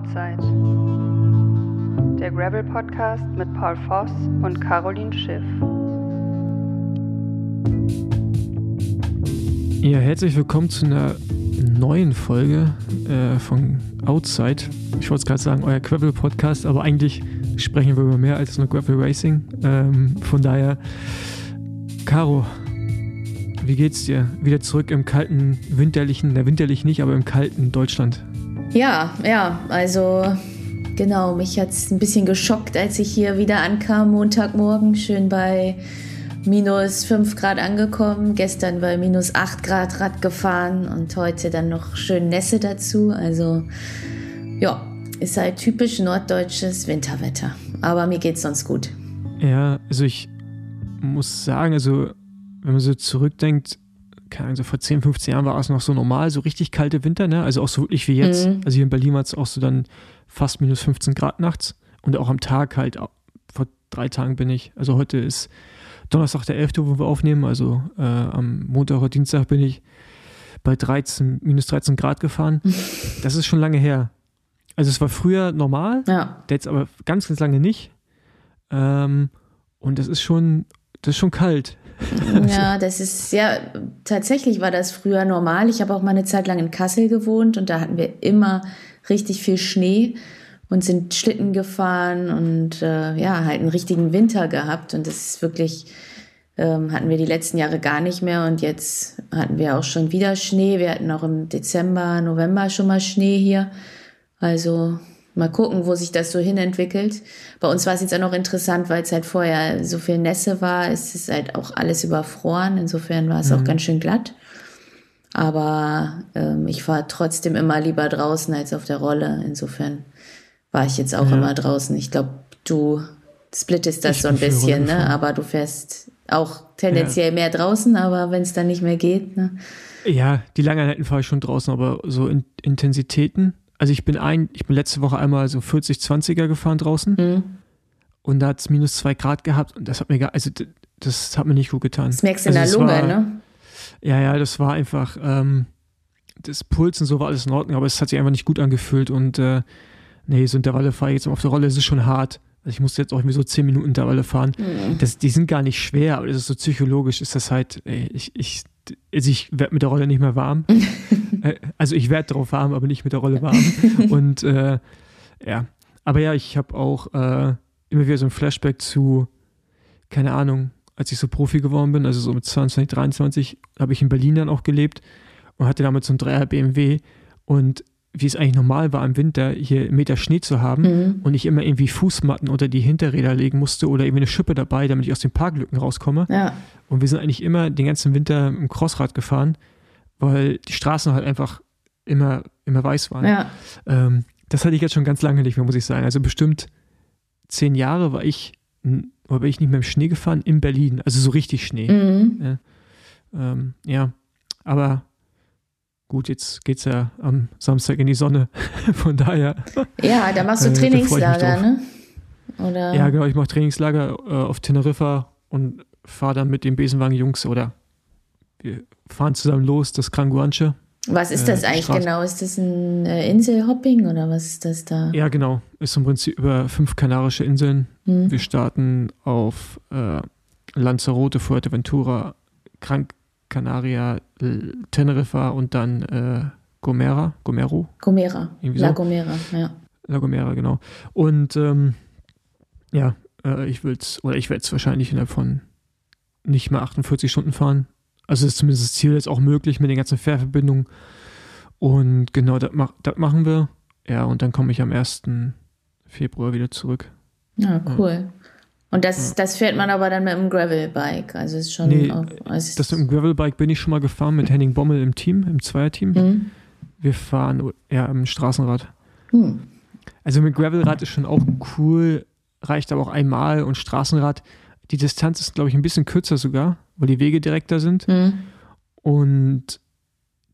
Outside. Der Gravel Podcast mit Paul Voss und Caroline Schiff. Ja, herzlich willkommen zu einer neuen Folge äh, von Outside. Ich wollte gerade sagen, euer Gravel Podcast, aber eigentlich sprechen wir über mehr als nur Gravel Racing. Ähm, von daher, Caro, wie geht's dir? Wieder zurück im kalten, winterlichen, der winterlich nicht, aber im kalten Deutschland. Ja, ja, also genau, mich hat es ein bisschen geschockt, als ich hier wieder ankam, Montagmorgen, schön bei minus 5 Grad angekommen, gestern bei minus 8 Grad Rad gefahren und heute dann noch schön Nässe dazu. Also ja, ist halt typisch norddeutsches Winterwetter. Aber mir geht's sonst gut. Ja, also ich muss sagen, also wenn man so zurückdenkt, keine Ahnung, so vor 10, 15 Jahren war es noch so normal, so richtig kalte Winter, ne? Also auch so wirklich wie jetzt. Mhm. Also hier in Berlin war es auch so dann fast minus 15 Grad nachts und auch am Tag halt, vor drei Tagen bin ich, also heute ist Donnerstag der 11., wo wir aufnehmen, also äh, am Montag oder Dienstag bin ich bei 13, minus 13 Grad gefahren. Das ist schon lange her. Also es war früher normal, ja. jetzt aber ganz, ganz lange nicht. Ähm, und das ist schon, das ist schon kalt. Ja, das ist ja tatsächlich war das früher normal. Ich habe auch mal eine Zeit lang in Kassel gewohnt und da hatten wir immer richtig viel Schnee und sind Schlitten gefahren und äh, ja, halt einen richtigen Winter gehabt. Und das ist wirklich, ähm, hatten wir die letzten Jahre gar nicht mehr. Und jetzt hatten wir auch schon wieder Schnee. Wir hatten auch im Dezember, November schon mal Schnee hier. Also Mal gucken, wo sich das so hinentwickelt. Bei uns war es jetzt auch noch interessant, weil es halt vorher so viel Nässe war. Es ist halt auch alles überfroren. Insofern war es mhm. auch ganz schön glatt. Aber ähm, ich war trotzdem immer lieber draußen als auf der Rolle. Insofern war ich jetzt auch ja. immer draußen. Ich glaube, du splittest das ich so ein bisschen, ne? Aber du fährst auch tendenziell ja. mehr draußen, aber wenn es dann nicht mehr geht, ne? Ja, die Langeinheiten fahre ich schon draußen, aber so in Intensitäten also ich bin ein, ich bin letzte Woche einmal so 40, 20er gefahren draußen mhm. und da hat es minus zwei Grad gehabt und das hat mir also das hat mir nicht gut getan. Das merkst du also in der Lunge, war, ne? Ja, ja, das war einfach, ähm, das Puls und so war alles in Ordnung, aber es hat sich einfach nicht gut angefühlt und äh, nee, so Intervalle fahre ich jetzt auf der Rolle, es ist schon hart. Also ich musste jetzt auch irgendwie so 10 Minuten Intervalle fahren. Mhm. Das, die sind gar nicht schwer, aber das ist so psychologisch, ist das halt, ey, ich, ich, also ich werde mit der Rolle nicht mehr warm. Äh, also ich werde darauf warm, aber nicht mit der Rolle warm. Und äh, ja, aber ja, ich habe auch äh, immer wieder so ein Flashback zu, keine Ahnung, als ich so Profi geworden bin, also so mit 22, 23, habe ich in Berlin dann auch gelebt und hatte damit so ein 3er BMW und wie es eigentlich normal war im Winter, hier einen Meter Schnee zu haben mhm. und ich immer irgendwie Fußmatten unter die Hinterräder legen musste oder irgendwie eine Schippe dabei, damit ich aus den Parklücken rauskomme. Ja. Und wir sind eigentlich immer den ganzen Winter im Crossrad gefahren, weil die Straßen halt einfach immer, immer weiß waren. Ja. Ähm, das hatte ich jetzt schon ganz lange nicht mehr, muss ich sagen. Also bestimmt zehn Jahre war ich, war ich nicht mehr im Schnee gefahren in Berlin, also so richtig Schnee. Mhm. Ja. Ähm, ja, aber Gut, jetzt geht es ja am Samstag in die Sonne. Von daher. Ja, da machst du äh, Trainingslager, ne? Oder? Ja, genau. Ich mache Trainingslager äh, auf Teneriffa und fahre dann mit den Besenwagen-Jungs oder wir fahren zusammen los, das Kranguanche. Was ist das äh, eigentlich Straße. genau? Ist das ein äh, Inselhopping oder was ist das da? Ja, genau. Ist im Prinzip über fünf kanarische Inseln. Hm. Wir starten auf äh, Lanzarote, Fuerteventura, Krank Canaria, Teneriffa und dann äh, Gomera, Gomero. Gomera, La so. Gomera, ja. La Gomera, genau. Und ähm, ja, äh, ich will es, oder ich werde es wahrscheinlich innerhalb von nicht mal 48 Stunden fahren. Also ist zumindest das Ziel jetzt auch möglich mit den ganzen Fährverbindungen. Und genau, das, mach, das machen wir. Ja, und dann komme ich am 1. Februar wieder zurück. Ja, cool. Ja. Und das, das fährt man aber dann mit einem Gravelbike. Also ist schon. Nee, auf, also das mit dem Gravelbike bin ich schon mal gefahren mit Henning Bommel im Team, im Zweierteam. Mhm. Wir fahren eher im Straßenrad. Mhm. Also mit Gravelrad ist schon auch cool, reicht aber auch einmal und Straßenrad. Die Distanz ist, glaube ich, ein bisschen kürzer sogar, weil die Wege direkter sind. Mhm. Und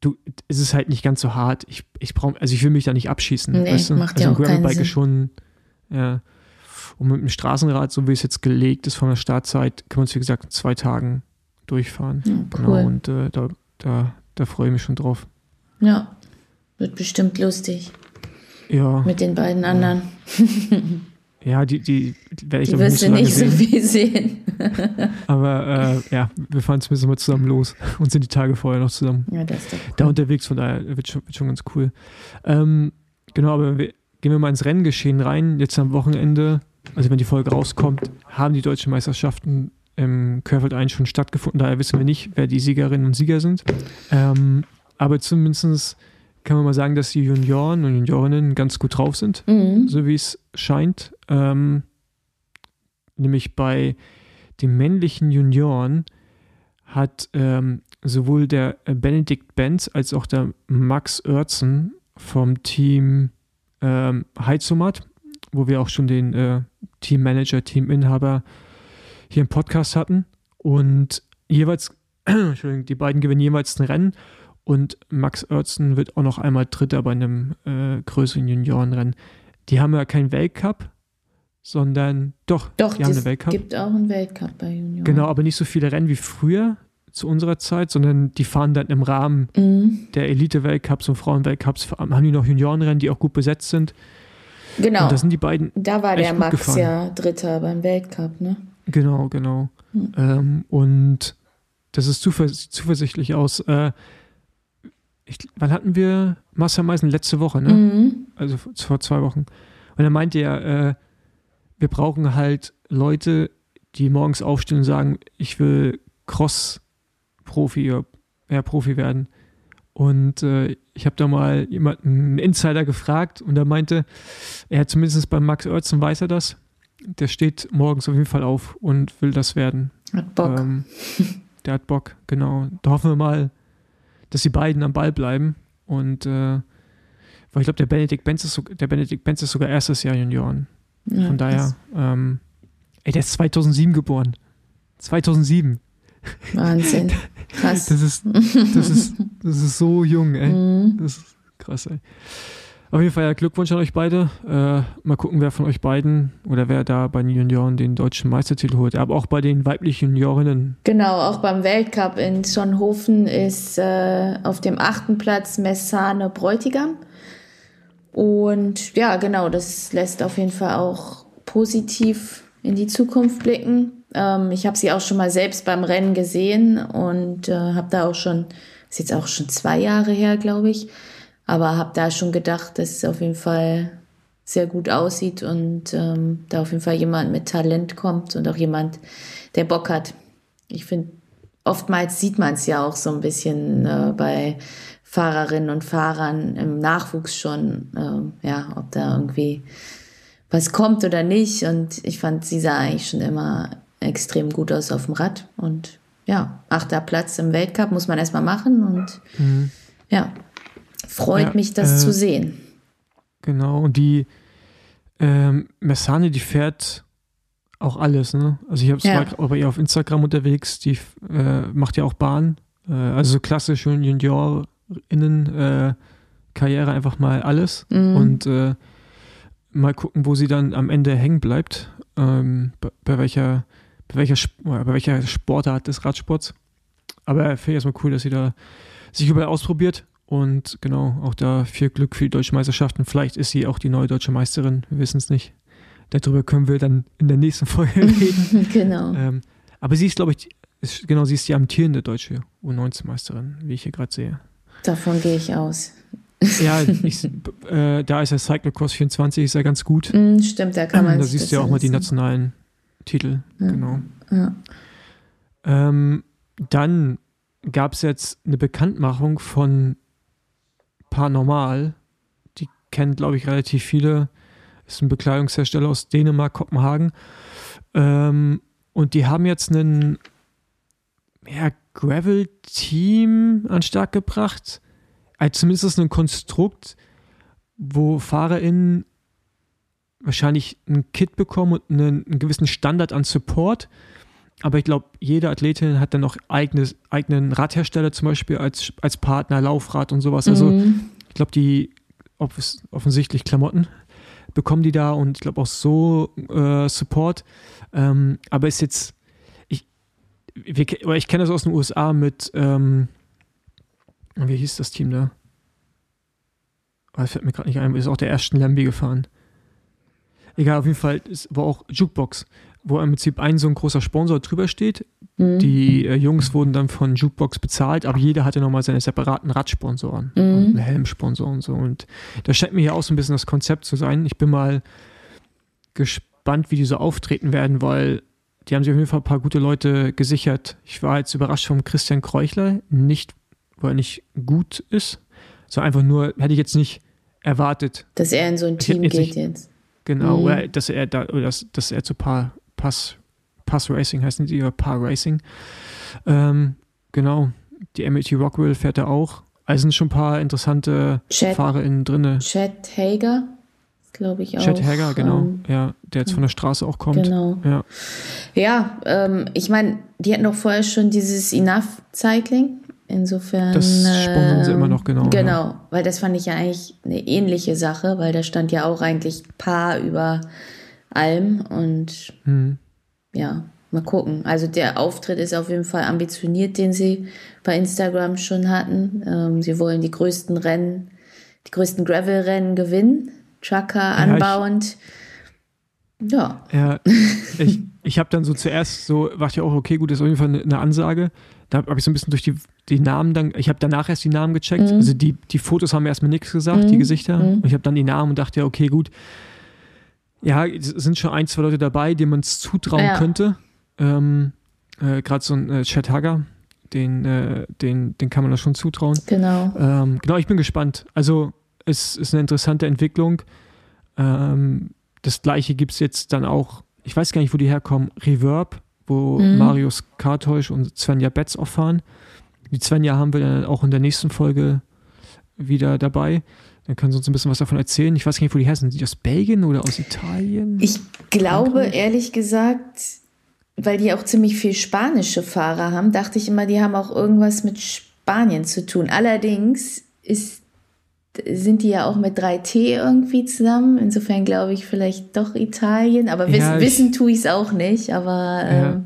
du, es ist halt nicht ganz so hart. Ich, ich brauche, also ich will mich da nicht abschießen. Nee, weißt du? macht also ja auch ein Gravelbike ist schon, ja. Und mit dem Straßenrad, so wie es jetzt gelegt ist von der Startzeit, kann man es, wie gesagt, in zwei Tagen durchfahren. Ja, genau, cool. Genau, und äh, da, da, da freue ich mich schon drauf. Ja, wird bestimmt lustig. Ja. Mit den beiden anderen. Ja, die, die, die werde ich Die wirst du nicht so sehen. viel sehen. Aber äh, ja, wir fahren zumindest mal zusammen los und sind die Tage vorher noch zusammen Ja, das ist doch cool. da unterwegs, von daher wird schon, wird schon ganz cool. Ähm, genau, aber wir, gehen wir mal ins Renngeschehen rein. Jetzt am Wochenende, also wenn die Folge rauskommt, haben die deutschen Meisterschaften im Querfeld 1 schon stattgefunden. Daher wissen wir nicht, wer die Siegerinnen und Sieger sind. Ähm, aber zumindest kann man mal sagen, dass die Junioren und Juniorinnen ganz gut drauf sind Mhm. so wie es scheint. Ähm, nämlich bei den männlichen Junioren hat ähm, sowohl der Benedikt Benz als auch der Max Oertzen vom Team ähm, Heizomat, wo wir auch schon den äh, Teammanager, Teaminhaber hier im Podcast hatten. Und jeweils, Entschuldigung, die beiden gewinnen jeweils ein Rennen. Und Max Oertzen wird auch noch einmal Dritter bei einem äh, größeren Juniorenrennen. Die haben ja keinen Weltcup, sondern doch, Doch, die haben einen Weltcup. gibt auch einen Weltcup bei Junioren. Genau, aber nicht so viele Rennen wie früher zu unserer Zeit, sondern die fahren dann im Rahmen Mhm. der Elite-Weltcups und Frauenweltcups, haben die noch Juniorenrennen, die auch gut besetzt sind. Genau. Und da sind die beiden, Da war der Max gefahren. ja Dritter beim Weltcup, ne? genau, genau. Hm. Ähm, und das ist zuver zuversichtlich aus. Äh, ich, wann hatten wir Marcel Meisen? Letzte Woche, ne? Mhm. also vor zwei Wochen. Und er meinte ja, äh, wir brauchen halt Leute, die morgens aufstehen und sagen, ich will Cross-Profi oder ja, Profi werden. Und äh, ich habe da mal jemanden, einen Insider gefragt und er meinte, er hat zumindest bei Max Oertzen weiß er das. Der steht morgens auf jeden Fall auf und will das werden. Hat Bock. Ähm, der hat Bock, genau. Da hoffen wir mal, dass die beiden am Ball bleiben. Und äh, weil ich glaube, der Benedikt Benz ist, so, der Benedikt Benz ist sogar erstes Jahr Junioren. Ja, Von daher, ähm, ey, der ist 2007 geboren. 2007. Wahnsinn. Krass. Das ist, das ist, das ist so jung, ey. Mhm. Das ist krass, ey. Auf jeden Fall ja, Glückwunsch an euch beide. Äh, mal gucken, wer von euch beiden oder wer da bei den Junioren den deutschen Meistertitel holt. Aber auch bei den weiblichen Juniorinnen. Genau, auch beim Weltcup in Schonhofen ist äh, auf dem achten Platz Messane Bräutigam. Und ja, genau, das lässt auf jeden Fall auch positiv in die Zukunft blicken. Ähm, ich habe sie auch schon mal selbst beim Rennen gesehen und äh, habe da auch schon, ist jetzt auch schon zwei Jahre her, glaube ich, aber habe da schon gedacht, dass es auf jeden Fall sehr gut aussieht und ähm, da auf jeden Fall jemand mit Talent kommt und auch jemand, der Bock hat. Ich finde, oftmals sieht man es ja auch so ein bisschen äh, bei Fahrerinnen und Fahrern im Nachwuchs schon, äh, ja, ob da irgendwie was kommt oder nicht. Und ich fand, sie sah eigentlich schon immer extrem gut aus auf dem Rad. Und ja, achter Platz im Weltcup muss man erstmal machen. Und ja, freut Ja, mich, das äh, zu sehen. Genau, und die ähm, Messane, die fährt auch alles, ne? Also ich habe es Ja. auch bei ihr auf Instagram unterwegs, die äh, macht ja auch Bahn. Äh, also so klassisch JuniorInnen äh, Karriere einfach mal alles Mhm. und äh, mal gucken, wo sie dann am Ende hängen bleibt. Ähm, bei, bei welcher bei welcher, oder bei welcher Sportart des Radsports. Aber finde ich erstmal cool, dass sie da sich überall ausprobiert und genau, auch da viel Glück für die deutschen Meisterschaften. Vielleicht ist sie auch die neue deutsche Meisterin, wir wissen es nicht. Darüber können wir dann in der nächsten Folge reden. genau. ähm, aber sie ist, glaube ich, ist, genau, sie ist die amtierende deutsche U19-Meisterin, wie ich hier gerade sehe. Davon gehe ich aus. Ja, ich, äh, da ist der Cyclocross 24, ist ja ganz gut. Mm, stimmt, da kann man da siehst du ja auch mal die nationalen Titel. Ja. Genau. Ja. Ähm, dann gab es jetzt eine Bekanntmachung von Paranormal. Die kennen, glaube ich, relativ viele. Ist ein Bekleidungshersteller aus Dänemark, Kopenhagen. Ähm, und die haben jetzt einen ja, Gravel-Team an Start gebracht. Also zumindest ein Konstrukt, wo FahrerInnen wahrscheinlich ein Kit bekommen und einen, einen gewissen Standard an Support. Aber ich glaube, jede Athletin hat dann noch eigenes, eigenen Radhersteller zum Beispiel als, als Partner, Laufrad und sowas. Also Mhm. ich glaube, die offensichtlich Klamotten bekommen die da und ich glaube auch so äh, Support. Ähm, aber ist jetzt, ich, wir, ich kenne das aus den USA mit, ähm, wie hieß das Team da? das fällt mir gerade nicht ein, ist auch der ersten Lambi gefahren. Egal, auf jeden Fall ist, war auch Jukebox, wo im Prinzip ein so ein großer Sponsor drüber steht. Mhm. Die äh, Jungs wurden dann von Jukebox bezahlt, aber jeder hatte nochmal seine separaten Radsponsoren Mhm. und Helmsponsor und so. Und das scheint mir hier auch so ein bisschen das Konzept zu sein. Ich bin mal gespannt, wie die so auftreten werden, weil die haben sich auf jeden Fall ein paar gute Leute gesichert. Ich war jetzt überrascht vom Christian Kreuchler, nicht, weil er nicht gut ist, sondern einfach nur, hätte ich jetzt nicht erwartet, Dass er in so ein Team geht nicht- jetzt. Genau, Mhm. oder dass er da, oder dass, dass er zu Paar, Pass, Pass Racing heißen die, oder Paar Racing. Ähm, genau, die MIT Rockwell fährt er auch. Also sind schon ein paar interessante Chad, Fahrer innen drinne. Chad Hager, glaube ich auch. Chad Hager, genau, ähm, ja, der jetzt von der Straße auch kommt. Genau. Ja, Ja, ähm, ich meine, die hatten doch vorher schon dieses Enough Cycling. Insofern. Das sponsern sie ähm, immer noch, genau, Genau, weil das fand ich ja eigentlich eine ähnliche Sache, weil da stand ja auch eigentlich Paar über allem und hm. ja, mal gucken. Also der Auftritt ist auf jeden Fall ambitioniert, den sie bei Instagram schon hatten. Ähm, sie wollen die größten Rennen, die größten Gravel-Rennen gewinnen, Trucker ich- anbauend. Ja, Ja, ich, ich habe dann so zuerst so, war ich ja auch, okay, gut, das ist auf jeden Fall eine Ansage. Da habe ich so ein bisschen durch die, die Namen dann, ich habe danach erst die Namen gecheckt. Mhm. Also die, die Fotos haben mir erstmal nichts gesagt, die Mhm. Gesichter. Mhm. Und ich habe dann die Namen und dachte, ja, okay, gut. Ja, es sind schon ein, zwei Leute dabei, denen man es zutrauen Ja. könnte. Ähm, äh, Gerade so ein äh, Chad Hugger, den, äh, den, den kann man das schon zutrauen. genau. Ähm, genau, ich bin gespannt. Also es ist eine interessante Entwicklung. Ähm, das gleiche gibt es jetzt dann auch, ich weiß gar nicht, wo die herkommen, Reverb, wo Mhm. Marius Kartäusch und Svenja Betz auch fahren. Die Svenja haben wir dann auch in der nächsten Folge wieder dabei. Dann können sie uns ein bisschen was davon erzählen. Ich weiß gar nicht, wo die her sind. Sind die aus Belgien oder aus Italien? Ich glaube, Frankreich? ehrlich gesagt, weil die auch ziemlich viel spanische Fahrer haben, dachte ich immer, die haben auch irgendwas mit Spanien zu tun. Allerdings ist, sind die ja auch mit 3T irgendwie zusammen. Insofern glaube ich vielleicht doch Italien. Aber wiss, Ja, wissen tue ich es auch nicht. Aber Ja. ähm,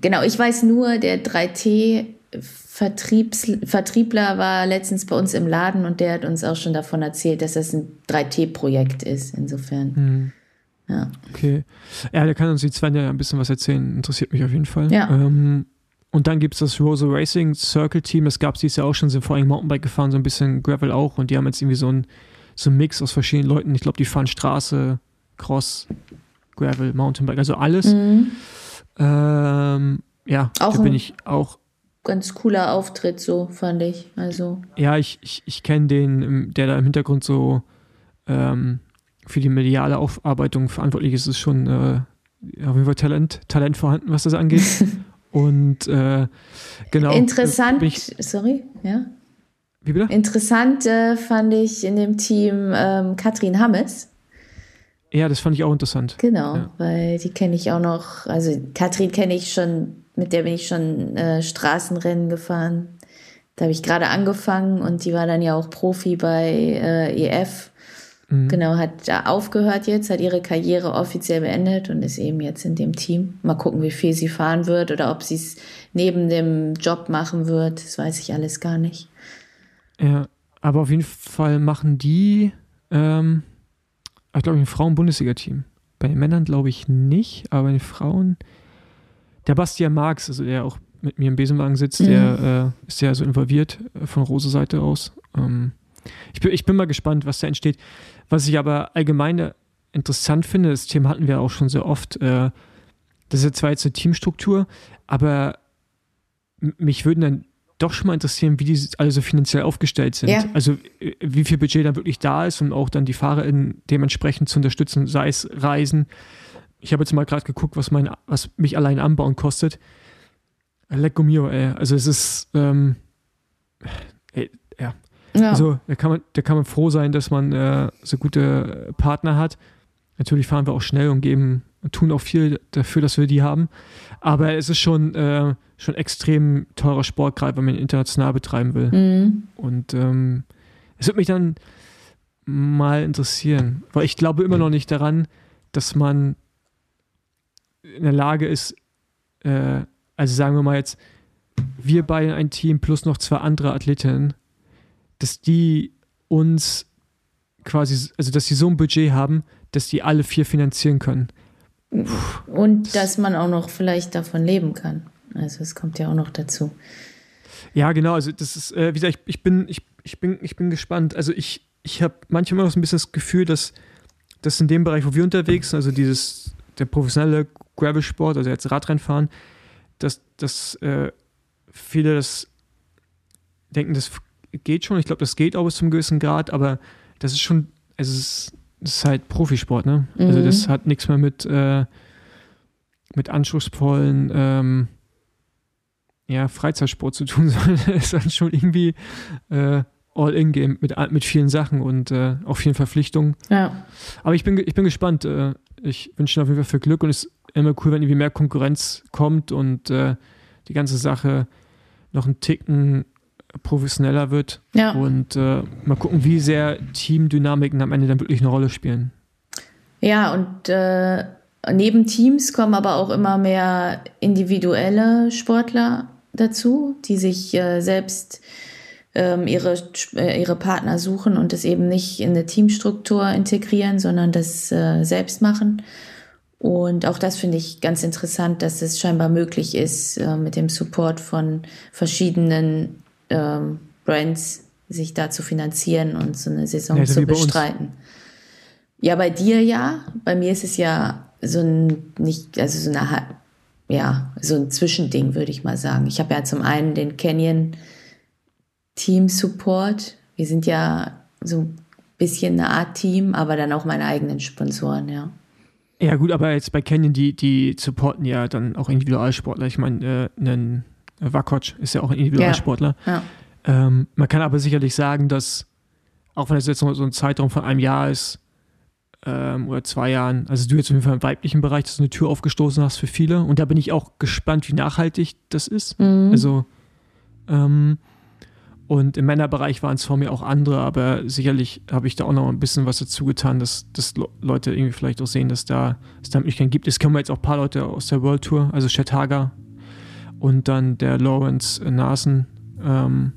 genau, ich weiß nur, der 3T Vertriebs, Vertriebler war letztens bei uns im Laden und der hat uns auch schon davon erzählt, dass das ein 3T-Projekt ist. Insofern, Hm. ja. Okay. Ja, da kann uns die Svenja ja ein bisschen was erzählen. Interessiert mich auf jeden Fall. Ja. Ähm, und dann gibt es das Rosa Racing Circle Team. Das gab es dieses Jahr auch schon. Sind vor allem Mountainbike gefahren, so ein bisschen Gravel auch. Und die haben jetzt irgendwie so ein so Mix aus verschiedenen Leuten. Ich glaube, die fahren Straße, Cross, Gravel, Mountainbike, also alles. Mhm. Ähm, ja, Auch da bin ich auch. Ganz cooler Auftritt, so fand ich. Also, Ja, ich, ich, ich kenne den, ähm, der da im Hintergrund so ähm, für die mediale Aufarbeitung verantwortlich ist. Ist schon äh, auf jeden Fall Talent, Talent vorhanden, was das angeht. Und äh, genau. interessant, ich, sorry, ja. wie bitte? Interessant äh, fand ich in dem Team ähm, Katrin Hammes. Ja, das fand ich auch interessant. Genau, Ja. weil die kenne ich auch noch. Also, Katrin kenne ich schon, mit der bin ich schon äh, Straßenrennen gefahren. Da habe ich gerade angefangen und die war dann ja auch Profi bei äh, EF. Mhm. Genau, hat da aufgehört jetzt, hat ihre Karriere offiziell beendet und ist eben jetzt in dem Team. Mal gucken, wie viel sie fahren wird oder ob sie es neben dem Job machen wird. Das weiß ich alles gar nicht. Ja, aber auf jeden Fall machen die, ähm, ich glaube, ein Frauen-Bundesliga-Team. Bei den Männern glaube ich nicht, aber bei den Frauen. Der Bastian Marx, also der auch mit mir im Besenwagen sitzt, Mhm. der äh, ist ja so involviert äh, von Rose Seite aus. Ähm, ich, bin, ich bin mal gespannt, was da entsteht. Was ich aber allgemein äh, interessant finde, das Thema hatten wir auch schon sehr oft, äh, das ist ja zwar jetzt eine Teamstruktur, aber mich würden dann doch schon mal interessieren, wie die alle so finanziell aufgestellt sind. Ja. Also äh, wie viel Budget dann wirklich da ist und auch dann die FahrerInnen dementsprechend zu unterstützen, sei es Reisen. Ich habe jetzt mal gerade geguckt, was, mein, was mich allein anbauen kostet. Lecco mio, ey. Also es ist, ähm, ey, ja. Ja. Also da kann man, da kann man froh sein, dass man äh, so gute Partner hat. Natürlich fahren wir auch schnell und geben und tun auch viel dafür, dass wir die haben. Aber es ist schon, äh, schon extrem teurer Sport, gerade wenn man ihn international betreiben will. Mhm. Und ähm, es wird mich dann mal interessieren, weil ich glaube immer noch nicht daran, dass man in der Lage ist, äh, also sagen wir mal jetzt, wir beide ein Team plus noch zwei andere Athletinnen, dass die uns quasi, also dass sie so ein Budget haben, dass die alle vier finanzieren können. Und dass man auch noch vielleicht davon leben kann. Also es kommt ja auch noch dazu. Ja, genau. Also das ist, äh, wie gesagt, ich, ich, bin, ich, ich, bin, ich bin gespannt. Also ich, ich habe manchmal noch so ein bisschen das Gefühl, dass, dass in dem Bereich, wo wir unterwegs sind, also dieses, der professionelle Gravel-Sport, also jetzt Radrennfahren, dass, dass äh, viele das denken, das geht schon. Ich glaube, das geht auch bis zum gewissen Grad, aber das ist schon, es ist, das ist halt Profisport, ne? Also mhm. Also das hat nichts mehr mit, äh, mit anspruchsvollen ähm, ja, Freizeitsport zu tun, sondern es ist dann schon irgendwie äh, All-In-Game mit, mit vielen Sachen und äh, auch vielen Verpflichtungen. Ja. Aber ich bin, ich bin gespannt. Äh, ich wünsche auf jeden Fall viel Glück und es ist immer cool, wenn irgendwie mehr Konkurrenz kommt und äh, die ganze Sache noch einen Ticken professioneller wird. Ja. Und äh, mal gucken, wie sehr Teamdynamiken am Ende dann wirklich eine Rolle spielen. Ja, und äh, neben Teams kommen aber auch immer mehr individuelle Sportler dazu, die sich äh, selbst ähm, ihre, äh, ihre Partner suchen und das eben nicht in eine Teamstruktur integrieren, sondern das äh, selbst machen. Und auch das finde ich ganz interessant, dass es scheinbar möglich ist, äh, mit dem Support von verschiedenen ähm, Brands sich da zu finanzieren und so eine Saison ja, zu bestreiten. Ja, bei dir ja. Bei mir ist es ja so ein nicht, also so eine ja, so ein Zwischending, würde ich mal sagen. Ich habe ja zum einen den Canyon Team Support. Wir sind ja so ein bisschen eine Art Team, aber dann auch meine eigenen Sponsoren, ja. Ja, gut, aber jetzt bei Canyon, die, die supporten ja dann auch Individualsportler. Ich meine, äh, ein Wakoc ist ja auch ein Individualsportler. Ja, ja. Ähm, man kann aber sicherlich sagen, dass, auch wenn es jetzt noch so ein Zeitraum von einem Jahr ist ähm, oder zwei Jahren, also du jetzt auf jeden Fall im weiblichen Bereich, dass du eine Tür aufgestoßen hast für viele. Und da bin ich auch gespannt, wie nachhaltig das ist. Mhm. Also, ähm, und im Männerbereich waren es vor mir auch andere, aber sicherlich habe ich da auch noch ein bisschen was dazu getan, dass, dass Leute irgendwie vielleicht auch sehen, dass da es da Möglichkeiten gibt. Es kommen jetzt auch ein paar Leute aus der World Tour, also Chet Hager und dann der Lawrence Nasen, ähm,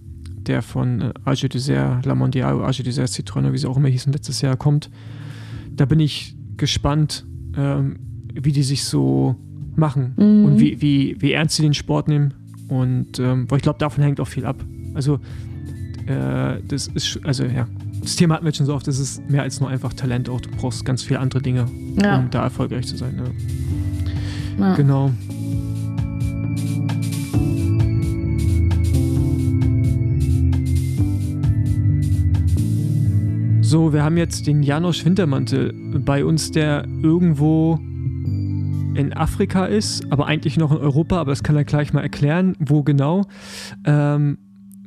der von äh, Arge Dessert, La Mondiale, Arge Dessert Citroën, wie sie auch immer hießen, letztes Jahr kommt. Da bin ich gespannt, ähm, wie die sich so machen mhm. und wie, wie, wie ernst sie den Sport nehmen. Und ähm, weil ich glaube, davon hängt auch viel ab. Also, äh, das ist, also ja, das Thema hatten wir schon so oft, das ist mehr als nur einfach Talent auch. Du brauchst ganz viele andere Dinge, ja. um da erfolgreich zu sein. Ja. Ja. Genau. So, wir haben jetzt den Janosch Wintermantel bei uns, der irgendwo in Afrika ist, aber eigentlich noch in Europa, aber das kann er gleich mal erklären, wo genau. Ähm,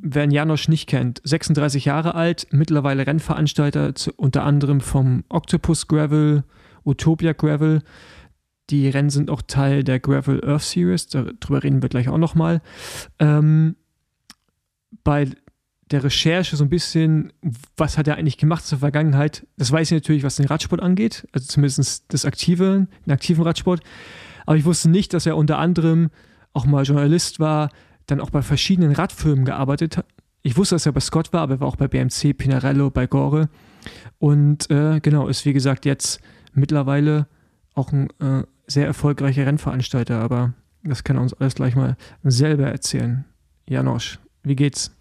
wer Janosch nicht kennt, 36 Jahre alt, mittlerweile Rennveranstalter, zu, unter anderem vom Octopus Gravel, Utopia Gravel. Die Rennen sind auch Teil der Gravel Earth Series, darüber reden wir gleich auch nochmal. Ähm, bei der Recherche so ein bisschen, was hat er eigentlich gemacht zur Vergangenheit, das weiß ich natürlich, was den Radsport angeht, also zumindest das aktive, den aktiven Radsport. Aber ich wusste nicht, dass er unter anderem auch mal Journalist war, dann auch bei verschiedenen Radfirmen gearbeitet hat. Ich wusste, dass er bei Scott war, aber er war auch bei BMC, Pinarello, bei Gore. Und äh, genau, ist wie gesagt jetzt mittlerweile auch ein äh, sehr erfolgreicher Rennveranstalter, aber das kann er uns alles gleich mal selber erzählen. Janosch, wie geht's?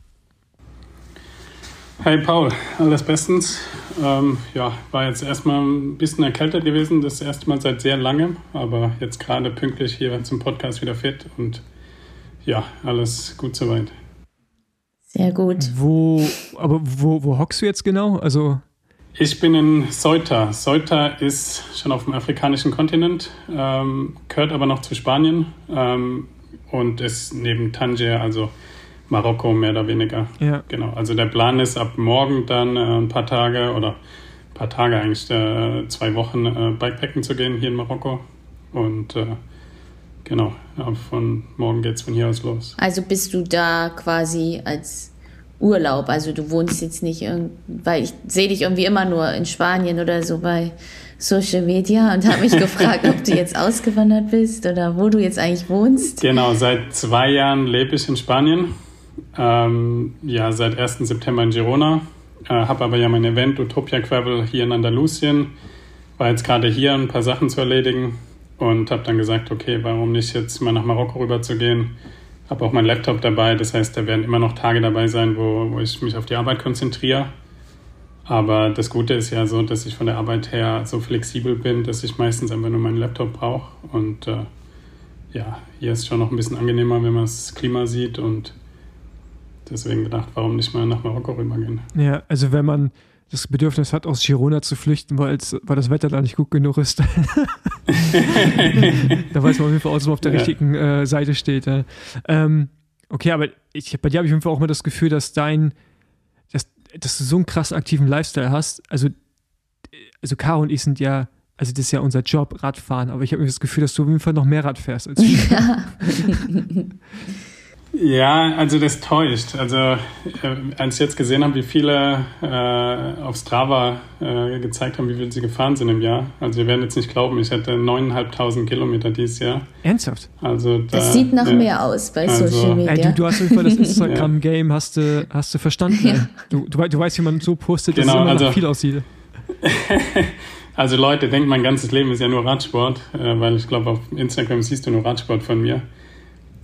Hi Paul, alles bestens. Ähm, ja, war jetzt erstmal ein bisschen erkältet gewesen, das erste Mal seit sehr langem, aber jetzt gerade pünktlich hier zum Podcast wieder fit und ja, alles gut soweit. Sehr gut. Wo, aber wo, wo hockst du jetzt genau? Also ich bin in Ceuta. Ceuta ist schon auf dem afrikanischen Kontinent, ähm, gehört aber noch zu Spanien ähm, und ist neben Tanger, also Marokko mehr oder weniger. Ja. Genau. Also der Plan ist ab morgen dann äh, ein paar Tage oder ein paar Tage eigentlich äh, zwei Wochen äh, Bikepacken zu gehen hier in Marokko und äh, Genau, ja, von morgen geht es von hier aus los. Also bist du da quasi als Urlaub, also du wohnst jetzt nicht, weil ich sehe dich irgendwie immer nur in Spanien oder so bei Social Media und habe mich gefragt, ob du jetzt ausgewandert bist oder wo du jetzt eigentlich wohnst. Genau, seit zwei Jahren lebe ich in Spanien. Ähm, ja, seit 1. September in Girona Äh, habe aber ja mein Event Utopia Travel hier in Andalusien. War jetzt gerade hier ein paar Sachen zu erledigen und habe dann gesagt, okay, warum nicht jetzt mal nach Marokko rüber zu gehen. Habe auch meinen Laptop dabei, das heißt, da werden immer noch Tage dabei sein, wo, wo ich mich auf die Arbeit konzentriere. Aber das Gute ist ja so, dass ich von der Arbeit her so flexibel bin, dass ich meistens einfach nur meinen Laptop brauche. Und äh, ja, hier ist schon noch ein bisschen angenehmer, wenn man das Klima sieht und deswegen gedacht, warum nicht mal nach Marokko rübergehen. Ja, also wenn man das Bedürfnis hat, aus Girona zu flüchten, weil, weil das Wetter da nicht gut genug ist, da weiß man auf jeden Fall, dass man auf der ja. richtigen äh, Seite steht. Ja. Ähm, okay, aber ich, bei dir habe ich auf jeden Fall auch immer das Gefühl, dass dein, dass, dass du so einen krass aktiven Lifestyle hast. Also, also Caro und ich sind ja also das ist ja unser Job, Radfahren, aber ich habe mir das Gefühl, dass du auf jeden Fall noch mehr Rad fährst als ich. Ja. Ja, also das täuscht. Also äh, als ich jetzt gesehen habe, wie viele äh, auf Strava äh, gezeigt haben, wie viel sie gefahren sind im Jahr. Also wir werden jetzt nicht glauben, ich hatte 9.500 Kilometer dieses Jahr. Ernsthaft? Also da, das sieht nach äh, mehr aus bei also, Social Media. Ey, du, du, hast auf jeden Fall das Instagram-Game hast du, hast du verstanden. Ja. Du, du, du, weißt, wie man so postet, dass genau, es immer also, viel aussieht. also Leute, denkt, mein ganzes Leben ist ja nur Radsport, äh, weil ich glaube, auf Instagram siehst du nur Radsport von mir.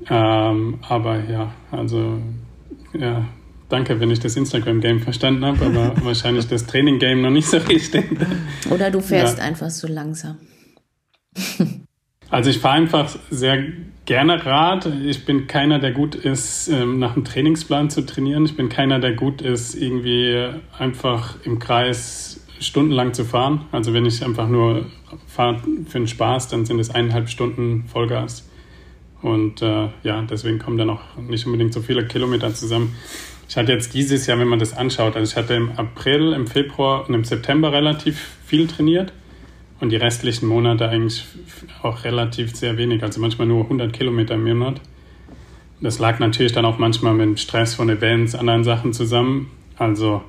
Ähm, aber ja, also ja, danke, wenn ich das Instagram-Game verstanden habe, aber wahrscheinlich das Training-Game noch nicht so richtig. Oder du fährst ja. einfach so langsam. Also ich fahre einfach sehr gerne Rad. Ich bin keiner, der gut ist, ähm, nach einem Trainingsplan zu trainieren. Ich bin keiner, der gut ist, irgendwie einfach im Kreis stundenlang zu fahren. Also wenn ich einfach nur fahre für den Spaß, dann sind es eineinhalb Stunden Vollgas. Und äh, ja, deswegen kommen dann auch nicht unbedingt so viele Kilometer zusammen. Ich hatte jetzt dieses Jahr, wenn man das anschaut, also ich hatte im April, im Februar und im September relativ viel trainiert und die restlichen Monate eigentlich auch relativ sehr wenig, also manchmal nur 100 Kilometer im Monat. Das lag natürlich dann auch manchmal mit Stress von Events, anderen Sachen zusammen. Also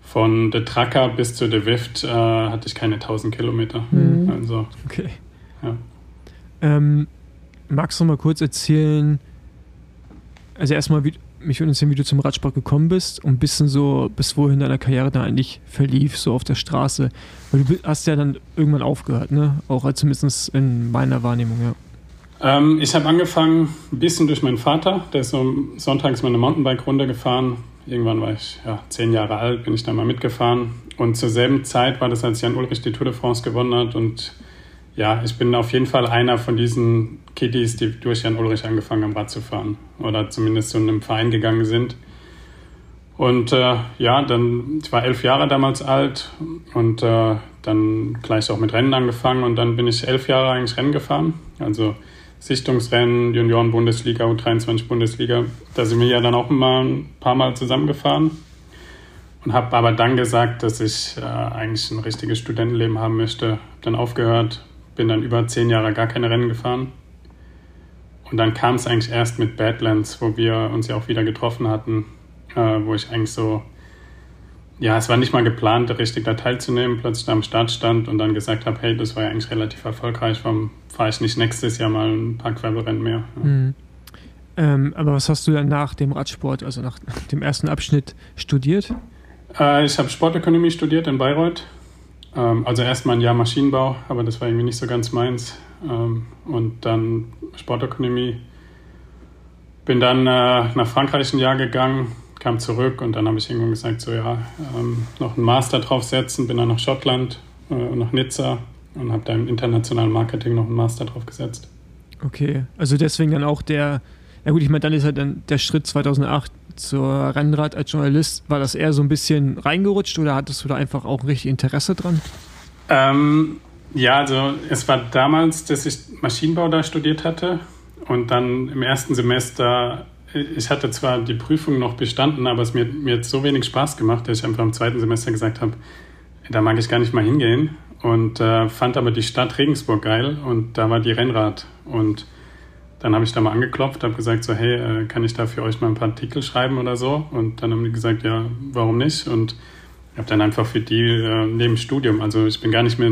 von The Tracker bis zu The Wift äh, hatte ich keine 1000 Kilometer. Mhm. Also, okay. Ja. Ähm, magst du mal kurz erzählen, also erstmal, wie, mich würde interessieren, wie du zum Radsport gekommen bist und ein bisschen so, bis wohin deine Karriere da eigentlich verlief, so auf der Straße. Weil du hast ja dann irgendwann aufgehört, ne? Auch zumindest in meiner Wahrnehmung, ja. Ähm, ich habe angefangen ein bisschen durch meinen Vater, der ist so sonntags meine Mountainbike-Runde gefahren. Irgendwann war ich ja, zehn Jahre alt, bin ich da mal mitgefahren. Und zur selben Zeit war das, als Jan Ulrich die Tour de France gewonnen hat und ja, ich bin auf jeden Fall einer von diesen Kiddies, die durch Jan Ulrich angefangen haben, Rad zu fahren oder zumindest zu einem Verein gegangen sind. Und äh, ja, dann, ich war elf Jahre damals alt und äh, dann gleich auch mit Rennen angefangen und dann bin ich elf Jahre eigentlich Rennen gefahren. Also Sichtungsrennen, Junioren-Bundesliga, U23-Bundesliga. Da sind wir ja dann auch mal ein paar Mal zusammengefahren und habe aber dann gesagt, dass ich äh, eigentlich ein richtiges Studentenleben haben möchte. Habe dann aufgehört, bin dann über zehn Jahre gar keine Rennen gefahren. Und dann kam es eigentlich erst mit Badlands, wo wir uns ja auch wieder getroffen hatten, äh, wo ich eigentlich so, ja, es war nicht mal geplant, richtig da teilzunehmen, plötzlich da am Start stand und dann gesagt habe, hey, das war ja eigentlich relativ erfolgreich, warum fahre ich nicht nächstes Jahr mal ein paar Gravelrennen mehr? Ja. Mhm. Ähm, aber was hast du dann nach dem Radsport, also nach dem ersten Abschnitt studiert? Äh, ich habe Sportökonomie studiert in Bayreuth ähm, also erstmal ein Jahr Maschinenbau, aber das war irgendwie nicht so ganz meins. Ähm, und dann Sportökonomie. Bin dann äh, nach Frankreich ein Jahr gegangen, kam zurück und dann habe ich irgendwann gesagt, so ja, ähm, noch einen Master draufsetzen, bin dann nach Schottland äh, und nach Nizza und habe da im internationalen Marketing noch einen Master draufgesetzt. Okay, also deswegen dann auch der, ja gut, ich meine, dann ist halt dann der Schritt 2008 zur Rennrad als Journalist, war das eher so ein bisschen reingerutscht oder hattest du da einfach auch richtig Interesse dran? Ähm, ja, also es war damals, dass ich Maschinenbau da studiert hatte und dann im ersten Semester, ich hatte zwar die Prüfung noch bestanden, aber es mir, mir hat so wenig Spaß gemacht, dass ich einfach im zweiten Semester gesagt habe, da mag ich gar nicht mal hingehen und äh, fand aber die Stadt Regensburg geil und da war die Rennrad und dann habe ich da mal angeklopft, habe gesagt so, hey, äh, kann ich da für euch mal ein paar Artikel schreiben oder so? Und dann haben die gesagt, ja, warum nicht? Und habe dann einfach für die äh, neben Studium, also ich bin gar nicht mehr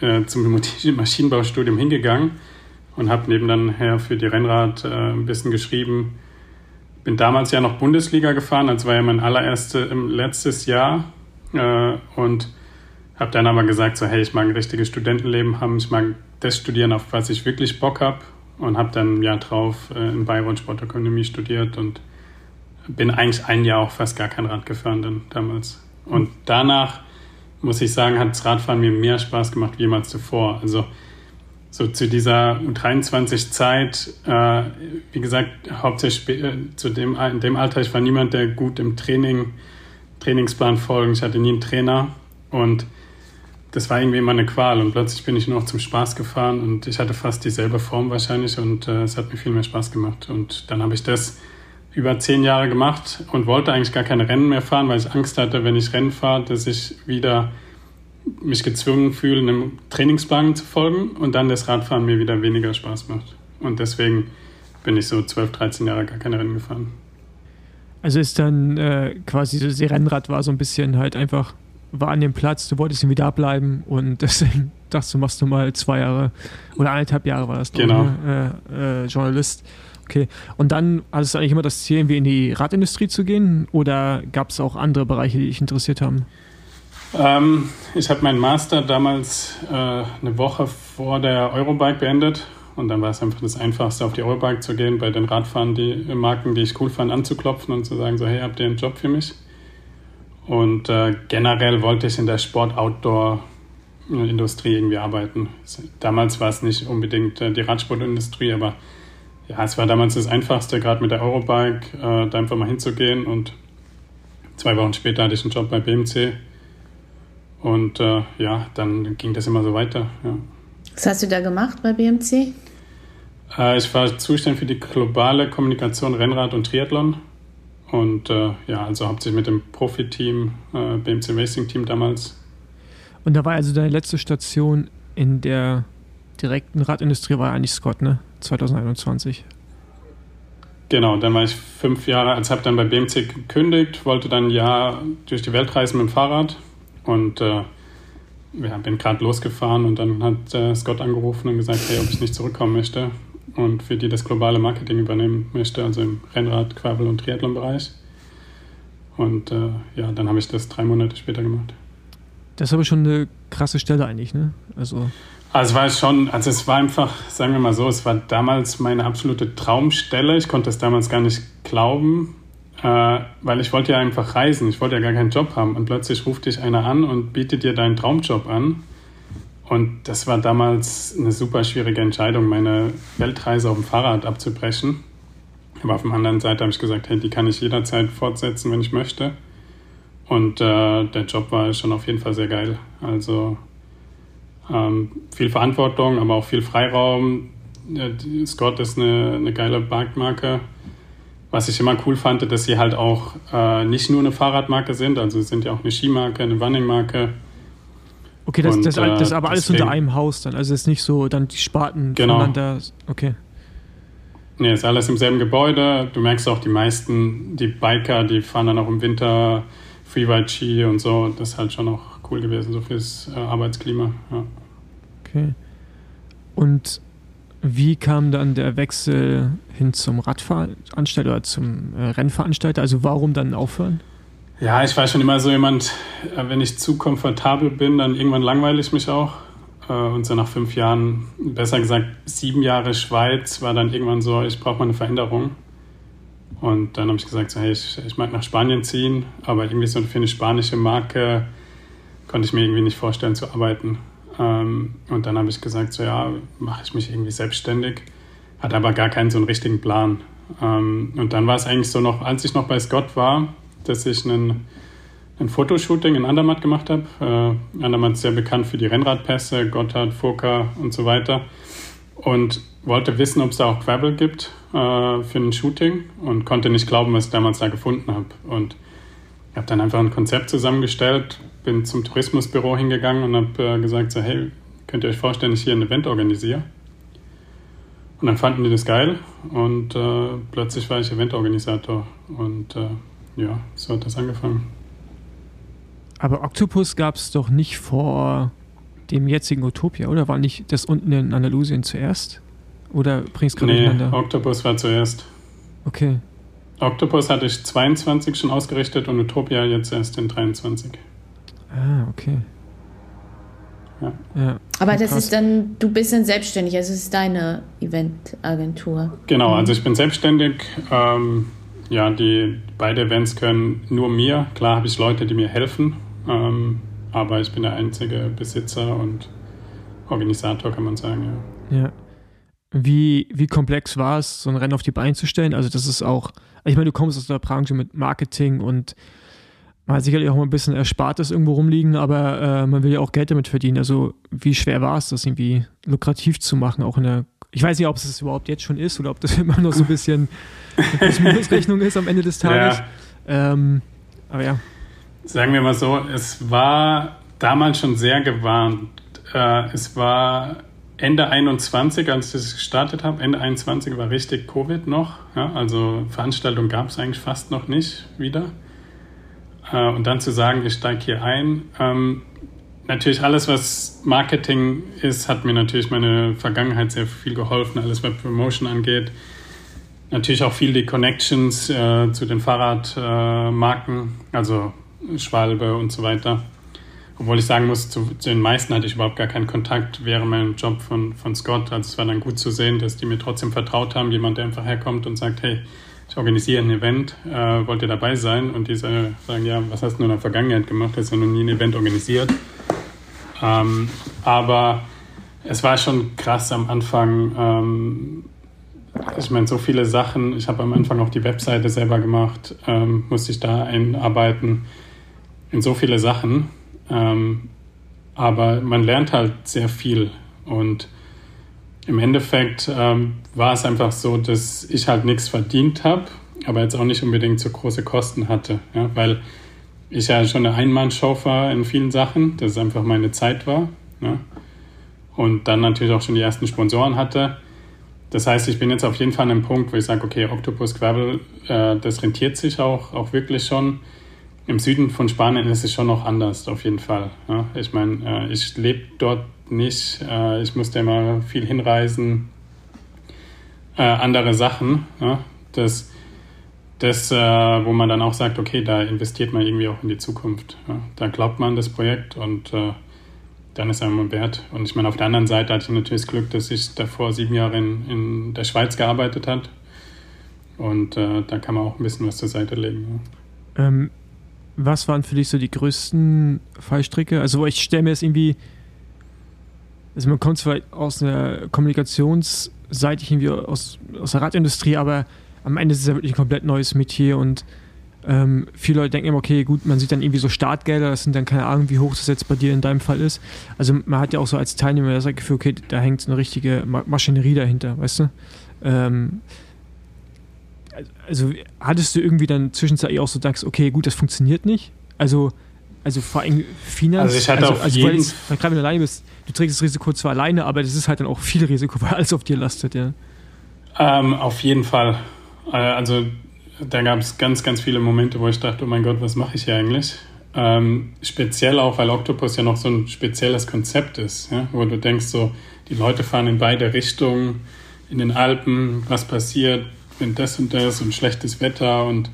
äh, zum Maschinenbaustudium hingegangen und habe neben dann her für die Rennrad äh, ein bisschen geschrieben. bin damals ja noch Bundesliga gefahren, das war ja mein allererstes letztes Jahr äh, und habe dann aber gesagt, so hey, ich mag ein richtiges Studentenleben haben, ich mag das studieren, auf was ich wirklich Bock habe und habe dann ein Jahr drauf äh, in Bayern Sportökonomie studiert und bin eigentlich ein Jahr auch fast gar kein Rad gefahren dann damals. Und danach muss ich sagen, hat das Radfahren mir mehr Spaß gemacht wie jemals zuvor. Also so zu dieser 23 Zeit, äh, wie gesagt, hauptsächlich äh, zu dem, in dem Alter, ich war niemand, der gut im Training, Trainingsplan folgen. Ich hatte nie einen Trainer und das war irgendwie immer eine Qual und plötzlich bin ich nur noch zum Spaß gefahren und ich hatte fast dieselbe Form wahrscheinlich und äh, es hat mir viel mehr Spaß gemacht und dann habe ich das über zehn Jahre gemacht und wollte eigentlich gar keine Rennen mehr fahren, weil ich Angst hatte, wenn ich Rennen fahre, dass ich wieder mich gezwungen fühle, einem Trainingsplan zu folgen und dann das Radfahren mir wieder weniger Spaß macht. Und deswegen bin ich so 12, 13 Jahre gar keine Rennen gefahren. Also ist dann äh, quasi das Rennrad war so ein bisschen halt einfach, war an dem Platz, du wolltest irgendwie da bleiben und deswegen dachtest du, machst du mal zwei Jahre oder eineinhalb Jahre war das, genau. Ne? Äh, äh, Journalist. Okay. Und dann hattest du eigentlich immer das Ziel, irgendwie in die Radindustrie zu gehen oder gab es auch andere Bereiche, die dich interessiert haben? Ähm, ich habe meinen Master damals äh, eine Woche vor der Eurobike beendet und dann war es einfach das Einfachste, auf die Eurobike zu gehen, bei den Radfahren, die Marken, die ich cool fand, anzuklopfen und zu sagen, so hey, habt ihr einen Job für mich? Und äh, generell wollte ich in der Sport-Outdoor-Industrie irgendwie arbeiten. Damals war es nicht unbedingt äh, die Radsportindustrie, aber ja, es war damals das Einfachste, gerade mit der Eurobike, äh, da einfach mal hinzugehen. Und zwei Wochen später hatte ich einen Job bei BMC. Und äh, ja, dann ging das immer so weiter. Ja. Was hast du da gemacht bei BMC? Äh, ich war zuständig für die globale Kommunikation Rennrad und Triathlon. Und äh, ja, also hauptsächlich mit dem Profiteam, äh, BMC Racing Team damals. Und da war also deine letzte Station in der direkten Radindustrie, war eigentlich Scott, ne? 2021. Genau, dann war ich fünf Jahre, als habe dann bei BMC gekündigt, wollte dann ein Jahr durch die Welt reisen mit dem Fahrrad und äh, ja, bin gerade losgefahren und dann hat äh, Scott angerufen und gesagt, hey, ob ich nicht zurückkommen möchte und für die das globale Marketing übernehmen möchte, also im Rennrad, Gravel und Triathlon-Bereich. Und äh, ja, dann habe ich das drei Monate später gemacht. Das ist aber schon eine krasse Stelle eigentlich, ne? Also also es war schon, also es war einfach, sagen wir mal so, es war damals meine absolute Traumstelle. Ich konnte es damals gar nicht glauben, äh, weil ich wollte ja einfach reisen. Ich wollte ja gar keinen Job haben. Und plötzlich ruft dich einer an und bietet dir deinen Traumjob an. Und das war damals eine super schwierige Entscheidung, meine Weltreise auf dem Fahrrad abzubrechen. Aber auf der anderen Seite habe ich gesagt, hey, die kann ich jederzeit fortsetzen, wenn ich möchte. Und äh, der Job war schon auf jeden Fall sehr geil. Also ähm, viel Verantwortung, aber auch viel Freiraum. Scott ist eine, eine geile Marktmarke. Was ich immer cool fand, dass sie halt auch äh, nicht nur eine Fahrradmarke sind, also sie sind ja auch eine Skimarke, eine Runningmarke. Okay, das, Und, das, das, ist aber alles deswegen, unter einem Haus dann. Also es ist nicht so, dann die Sparten genau. voneinander. Okay. Nee, ist alles im selben Gebäude. Du merkst auch, die meisten, die Biker, die fahren dann auch im Winter Freeride Ski und so. Das ist halt schon auch cool gewesen, so fürs äh, Arbeitsklima. Ja. Okay. Und wie kam dann der Wechsel hin zum Radveranstalter oder zum äh, Rennveranstalter? Also warum dann aufhören? Ja, ich war schon immer so jemand, äh, wenn ich zu komfortabel bin, dann irgendwann langweile ich mich auch. Äh, und so nach fünf Jahren, besser gesagt sieben Jahre Schweiz, war dann irgendwann so, ich brauche mal eine Veränderung. Und dann habe ich gesagt, so, hey, ich, ich mag nach Spanien ziehen, aber irgendwie so für eine spanische Marke konnte ich mir irgendwie nicht vorstellen zu arbeiten. Ähm, und dann habe ich gesagt, so ja, mache ich mich irgendwie selbstständig. Hatte aber gar keinen so einen richtigen Plan. Ähm, und dann war es eigentlich so noch, als ich noch bei Scott war, dass ich einen, ein Fotoshooting in Andermatt gemacht habe. Äh, Andermatt ist sehr bekannt für die Rennradpässe, Gotthard, Furka und so weiter. Und wollte wissen, ob es da auch Gravel gibt äh, für ein Shooting und konnte nicht glauben, was ich damals da gefunden habe. Und ich habe dann einfach ein Konzept zusammengestellt, bin zum Tourismusbüro hingegangen und habe äh, gesagt, so, hey, könnt ihr euch vorstellen, ich hier ein Event organisiere? Und dann fanden die das geil und äh, plötzlich war ich Eventorganisator und äh, ja, so hat das angefangen. Aber Octopus gab es doch nicht vor dem jetzigen Utopia, oder? War nicht das unten in Andalusien zuerst? Oder bringst du gerade nee, Octopus war zuerst. Okay. Octopus hatte ich 22 schon ausgerichtet und Utopia jetzt erst in 23. Ah, okay. Ja. ja. Aber das ist dann, du bist dann selbstständig, also es ist deine Eventagentur. Genau, also ich bin selbstständig. Ähm, ja, die beide Events können nur mir. Klar habe ich Leute, die mir helfen, ähm, aber ich bin der einzige Besitzer und Organisator, kann man sagen, ja. Ja. Wie, wie komplex war es, so ein Rennen auf die Beine zu stellen? Also, das ist auch, ich meine, du kommst aus der Branche mit Marketing und man hat sicherlich auch mal ein bisschen Erspartes irgendwo rumliegen, aber äh, man will ja auch Geld damit verdienen. Also, wie schwer war es, das irgendwie lukrativ zu machen, auch in der ich weiß nicht, ob es das überhaupt jetzt schon ist oder ob das immer noch so ein bisschen eine Rechnung ist am Ende des Tages. Ja. Ähm, aber ja. Sagen wir mal so, es war damals schon sehr gewarnt. Äh, es war Ende 21, als ich das gestartet habe, Ende 21 war richtig Covid noch. Ja, also Veranstaltungen gab es eigentlich fast noch nicht wieder. Äh, und dann zu sagen, ich steige hier ein. Ähm, natürlich alles, was Marketing ist, hat mir natürlich meine Vergangenheit sehr viel geholfen, alles was Promotion angeht. Natürlich auch viel die Connections äh, zu den Fahrradmarken, äh, also Schwalbe und so weiter. Obwohl ich sagen muss, zu, zu, den meisten hatte ich überhaupt gar keinen Kontakt während meinem Job von, von Scott. Also es war dann gut zu sehen, dass die mir trotzdem vertraut haben. Jemand, der einfach herkommt und sagt, hey, ich organisiere ein Event, äh, wollt ihr dabei sein? Und diese sagen, ja, was hast du in der Vergangenheit gemacht? Hast du noch nie ein Event organisiert? Ähm, aber es war schon krass am Anfang. Ähm, ich meine, so viele Sachen. Ich habe am Anfang auch die Webseite selber gemacht, ähm, musste ich da einarbeiten in so viele Sachen. Ähm, aber man lernt halt sehr viel und im Endeffekt ähm, war es einfach so, dass ich halt nichts verdient habe, aber jetzt auch nicht unbedingt so große Kosten hatte, ja, weil ich ja schon eine Einmannshow war in vielen Sachen, dass es einfach meine Zeit war. Ja. Und dann natürlich auch schon die ersten Sponsoren hatte. Das heißt, ich bin jetzt auf jeden Fall an einem Punkt, wo ich sage, okay, Octopus Gravel, äh, das rentiert sich auch, auch wirklich schon im Süden von Spanien ist es schon noch anders, auf jeden Fall. Ja, ich meine, äh, ich lebe dort nicht, äh, ich musste immer viel hinreisen, äh, andere Sachen. Ja, das, das äh, wo man dann auch sagt, okay, da investiert man irgendwie auch in die Zukunft. Ja, da glaubt man das Projekt und äh, dann ist einem wert. Und ich meine, auf der anderen Seite hatte ich natürlich das Glück, dass ich davor sieben Jahre in, in der Schweiz gearbeitet habe. Und äh, da kann man auch ein bisschen was zur Seite legen. Ähm, was waren für dich so die größten Fallstricke? Also ich stelle mir das irgendwie, also man kommt zwar aus einer Kommunikationsseite irgendwie aus, aus der Radindustrie, aber am Ende ist es ja wirklich ein komplett neues Metier und ähm, viele Leute denken immer, okay, gut, man sieht dann irgendwie so Startgelder, das sind dann keine Ahnung, wie hoch das jetzt bei dir in deinem Fall ist. Also man hat ja auch so als Teilnehmer das Gefühl, okay, da hängt eine richtige Maschinerie dahinter, weißt du? Ähm, also hattest du irgendwie dann zwischenzeitlich auch so denkst, okay, gut, das funktioniert nicht? Also, also vor allem finanziell. Also ich hatte also, auf also, jeden Fall. Gerade wenn du alleine bist, du trägst das Risiko zwar alleine, aber das ist halt dann auch viel Risiko, weil alles auf dir lastet, ja. Ähm, auf jeden Fall. Äh, also da gab es ganz, ganz viele Momente, wo ich dachte, oh mein Gott, was mache ich hier eigentlich? Ähm, speziell auch, weil Octopus ja noch so ein spezielles Konzept ist, ja? wo du denkst, so, die Leute fahren in beide Richtungen, in den Alpen, was passiert, wenn das und das und schlechtes Wetter und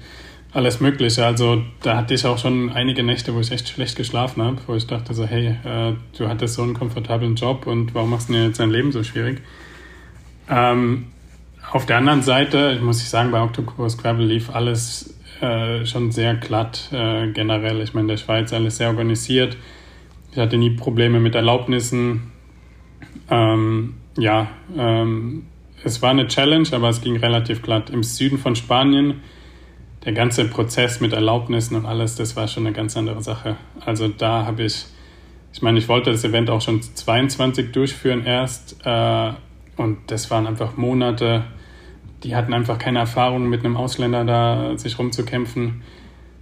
alles Mögliche. Also da hatte ich auch schon einige Nächte, wo ich echt schlecht geschlafen habe, wo ich dachte so, hey, äh, du hattest so einen komfortablen Job und warum machst du dir jetzt dein Leben so schwierig? Ähm, auf der anderen Seite, muss ich sagen, bei Octopus Gravel lief alles äh, schon sehr glatt äh, generell. Ich meine, in der Schweiz alles sehr organisiert. Ich hatte nie Probleme mit Erlaubnissen. Ähm, ja, ähm, es war eine Challenge, aber es ging relativ glatt. Im Süden von Spanien, der ganze Prozess mit Erlaubnissen und alles, das war schon eine ganz andere Sache. Also da habe ich, ich meine, ich wollte das Event auch schon 22 durchführen erst äh, und das waren einfach Monate, die hatten einfach keine Erfahrung mit einem Ausländer da sich rumzukämpfen.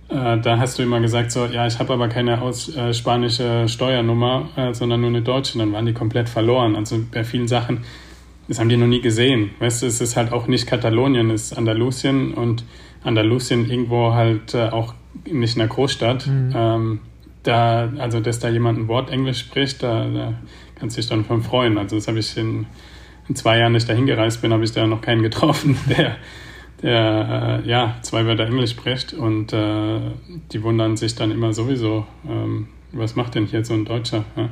Äh, da hast du immer gesagt, so, ja, ich habe aber keine aus, äh, spanische Steuernummer, äh, sondern nur eine deutsche. Dann waren die komplett verloren. Also bei vielen Sachen das haben die noch nie gesehen. Weißt du, es ist halt auch nicht Katalonien, es ist Andalusien und Andalusien irgendwo halt äh, auch nicht in der Großstadt. Mhm. Ähm, da, also, dass da jemand ein Wort Englisch spricht, da, da kannst du dich dann von freuen. Also, das habe ich in, in zwei Jahren, dass ich da hingereist bin, habe ich da noch keinen getroffen, der, der äh, ja zwei Wörter Englisch spricht und äh, die wundern sich dann immer sowieso, ähm, was macht denn hier so ein Deutscher? Ja?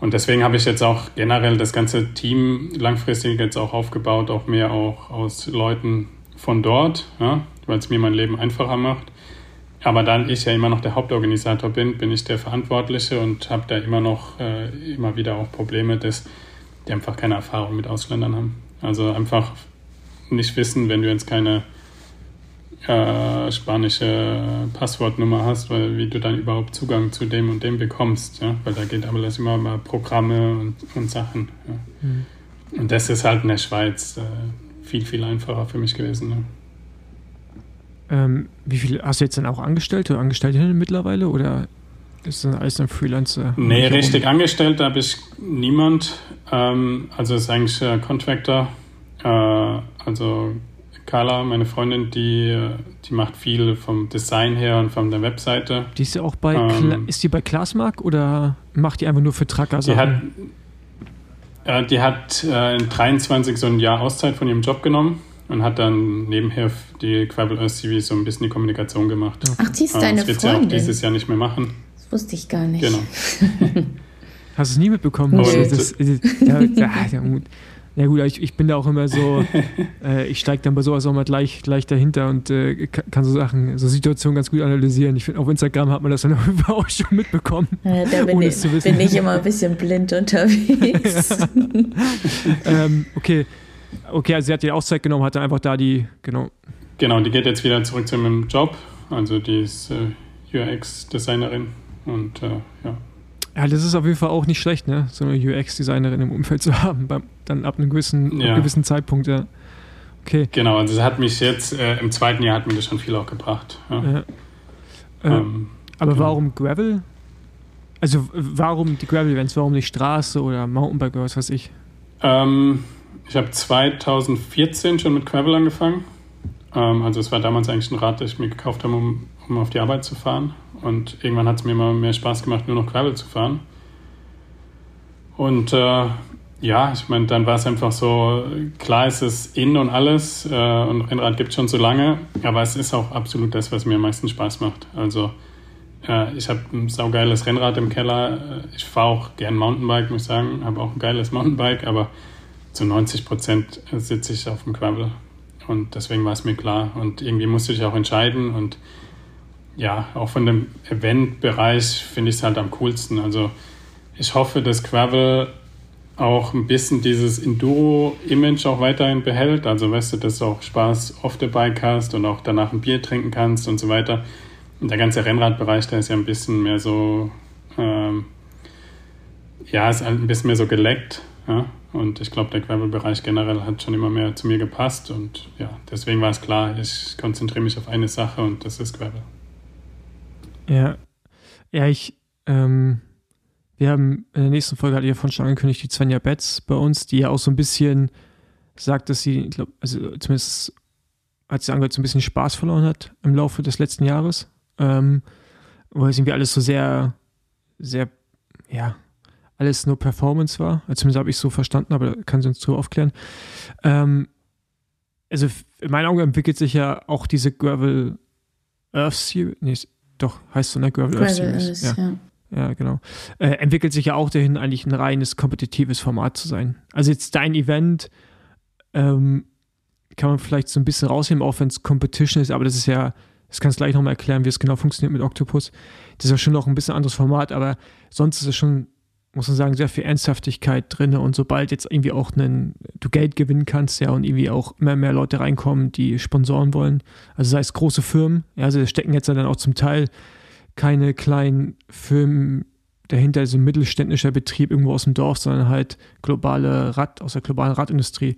Und deswegen habe ich jetzt auch generell das ganze Team langfristig jetzt auch aufgebaut, auch mehr auch aus Leuten von dort, ja? weil es mir mein Leben einfacher macht. Aber da ich ja immer noch der Hauptorganisator bin, bin ich der Verantwortliche und habe da immer noch äh, immer wieder auch Probleme, dass die einfach keine Erfahrung mit Ausländern haben. Also einfach nicht wissen, wenn du jetzt keine äh, spanische Passwortnummer hast, weil wie du dann überhaupt Zugang zu dem und dem bekommst, ja? weil da geht aber das immer mal Programme und, und Sachen. Ja? Mhm. Und das ist halt in der Schweiz äh, viel, viel einfacher für mich gewesen. Ne? Ähm, wie viel hast du jetzt dann auch Angestellte oder Angestellte mittlerweile oder ist das alles ein Freelancer? Nee, richtig angestellt habe ich niemand. Ähm, also ist eigentlich äh, Contractor. Äh, also Carla, meine Freundin, die, die macht viel vom Design her und von der Webseite. Die ist ja auch bei, ähm, ist die bei Classmark oder macht die einfach nur für Tracker Die hat, äh, die hat äh, in 23 so ein Jahr Auszeit von ihrem Job genommen und hat dann nebenher die Quabble Earth CV so ein bisschen die Kommunikation gemacht. Ach, die ist äh, deine das wird Freundin. sie auch dieses Jahr nicht mehr machen. Das wusste ich gar nicht. Genau. Hast du es nie mitbekommen? Nee. Das, das, ja, ja, ja gut, ich, ich bin da auch immer so, äh, ich steige dann bei sowas auch mal gleich, gleich dahinter und äh, kann so Sachen, so Situationen ganz gut analysieren. Ich finde, auf Instagram hat man das dann auch schon mitbekommen. Ja, da bin, ich, bin ich immer ein bisschen blind unterwegs. ähm, okay. Okay, also sie hat die Auszeit genommen, hat dann einfach da die, genau. Genau, die geht jetzt wieder zurück zu ihrem Job. Also die ist äh, UX-Designerin und äh, ja. Ja, das ist auf jeden Fall auch nicht schlecht, ne? so eine UX-Designerin im Umfeld zu haben, beim, dann ab einem gewissen, ja. gewissen Zeitpunkt, ja. Okay. Genau, also es hat mich jetzt, äh, im zweiten Jahr hat mir das schon viel auch gebracht. Ja. ja. Ähm, aber genau. warum Gravel? Also warum die Gravel-Events, warum nicht Straße oder Mountainbike oder was weiß ich? Ähm, ich habe 2014 schon mit Gravel angefangen. Ähm, also es war damals eigentlich ein Rad, das ich mir gekauft habe, um, um auf die Arbeit zu fahren. Und irgendwann hat es mir immer mehr Spaß gemacht, nur noch Gravel zu fahren. Und äh, ja, ich meine, dann war es einfach so, klar ist es in und alles äh, und Rennrad gibt es schon so lange, aber es ist auch absolut das, was mir am meisten Spaß macht. Also äh, ich habe ein saugeiles Rennrad im Keller, ich fahre auch gern Mountainbike, muss ich sagen, habe auch ein geiles Mountainbike, aber zu 90 Prozent sitze ich auf dem Gravel. Und deswegen war es mir klar. Und irgendwie musste ich auch entscheiden und ja, auch von dem Event-Bereich finde ich es halt am coolsten. Also ich hoffe, dass Gravel auch ein bisschen dieses Enduro-Image auch weiterhin behält. Also weißt du, dass du auch Spaß auf der Bike hast und auch danach ein Bier trinken kannst und so weiter. Und der ganze Rennradbereich, der ist ja ein bisschen mehr so, ähm, ja, ist halt ein bisschen mehr so geleckt. Ja? Und ich glaube, der Gravel-Bereich generell hat schon immer mehr zu mir gepasst. Und ja, deswegen war es klar, ich konzentriere mich auf eine Sache und das ist Gravel. Ja, ja, ich, ähm, wir haben in der nächsten Folge, hatte ich ja von schon angekündigt, die Svenja Betz bei uns, die ja auch so ein bisschen sagt, dass sie, glaub, also zumindest hat sie angehört, so ein bisschen Spaß verloren hat im Laufe des letzten Jahres. Ähm, weil es irgendwie alles so sehr, sehr, ja, alles nur Performance war. Also zumindest habe ich so verstanden, aber kann sie uns zu aufklären. Ähm, also in meinen Augen entwickelt sich ja auch diese Gravel Earth Series, nee, doch, heißt so, ne? Gravel, Gravel Earth Series. Ist, ja. ja. ja. genau. Äh, entwickelt sich ja auch dahin, eigentlich ein reines kompetitives Format zu sein. Also jetzt dein Event ähm, kann man vielleicht so ein bisschen rausnehmen, auch wenn es Competition ist, aber das ist ja, das kannst du gleich nochmal erklären, wie es genau funktioniert mit Octopus. Das ist ja schon noch ein bisschen anderes Format, aber sonst ist es schon muss man sagen, sehr viel Ernsthaftigkeit drin. Und sobald jetzt irgendwie auch einen, du Geld gewinnen kannst, ja, und irgendwie auch immer mehr Leute reinkommen, die Sponsoren wollen, also sei es große Firmen, ja, also stecken jetzt dann auch zum Teil keine kleinen Firmen dahinter, also mittelständischer Betrieb irgendwo aus dem Dorf, sondern halt globale Rad, aus der globalen Radindustrie,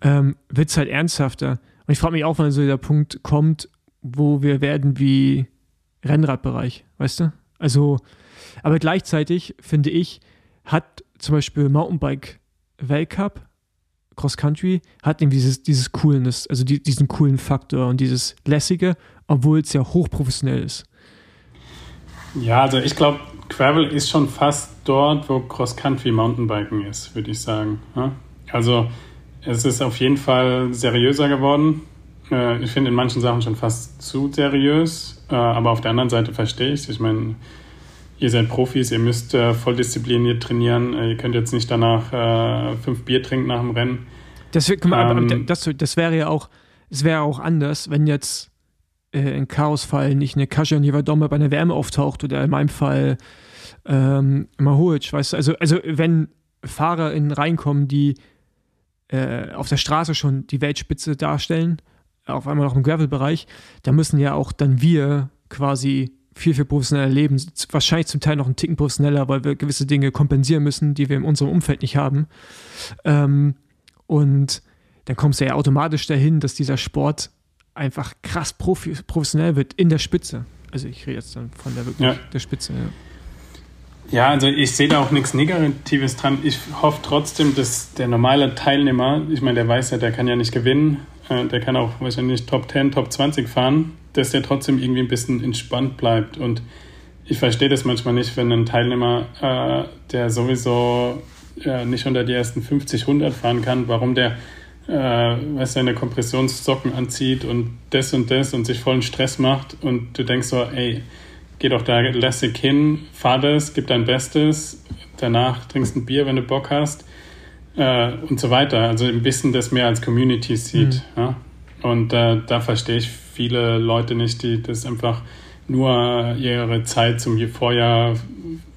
ähm, wird es halt ernsthafter. Und ich frage mich auch, wann so der Punkt kommt, wo wir werden wie Rennradbereich, weißt du? Also, aber gleichzeitig finde ich, hat zum Beispiel Mountainbike Weltcup, Cross Country, hat irgendwie dieses, dieses Coolness, also die, diesen coolen Faktor und dieses lässige, obwohl es ja hochprofessionell ist. Ja, also ich glaube, Gravel ist schon fast dort, wo Cross Country Mountainbiken ist, würde ich sagen. Also es ist auf jeden Fall seriöser geworden. äh, ich finde in manchen Sachen schon fast zu seriös, äh, aber auf der anderen Seite verstehe ich es. Ich meine, ihr seid Profis, ihr müsst äh, voll diszipliniert trainieren, äh, ihr könnt jetzt nicht danach äh, fünf Bier trinken nach dem Rennen. Das, ähm, das, das wäre ja auch, es wäre auch anders, wenn jetzt äh, in Chaosfall nicht eine Kasia Nivadoma bei einer Wärme auftaucht oder in meinem Fall ähm, Mahuic, weißt du, also, also wenn Fahrer in reinkommen, die äh, auf der Straße schon die Weltspitze darstellen, auf einmal noch im Gravel-Bereich, da müssen ja auch dann wir quasi viel, viel professioneller leben. Wahrscheinlich zum Teil noch einen Ticken professioneller, weil wir gewisse Dinge kompensieren müssen, die wir in unserem Umfeld nicht haben. Ähm, und dann kommst du ja automatisch dahin, dass dieser Sport einfach krass profi professionell wird in der Spitze. Also ich rede jetzt dann von der wirklich ja. der Spitze, ja. Ja, also ich sehe da auch nichts Negatives dran. Ich hoffe trotzdem, dass der normale Teilnehmer, ich meine, der weiß ja, der kann ja nicht gewinnen, äh, der kann auch wahrscheinlich Top 10, Top 20 fahren, dass der trotzdem irgendwie ein bisschen entspannt bleibt. Und ich verstehe das manchmal nicht, wenn ein Teilnehmer, äh, der sowieso äh, nicht unter die ersten 50, 100 fahren kann, warum der äh, seine Kompressionssocken anzieht und das und das und sich vollen Stress macht und du denkst so, ey, geh doch da lässig hin, fahr das, gib dein Bestes, danach trinkst ein Bier, wenn du Bock hast äh, und so weiter. Also ein bisschen das mehr als Community sieht. Mhm. Ja? Und äh, da verstehe ich viele Leute nicht, die das einfach nur ihre Zeit zum Vorjahr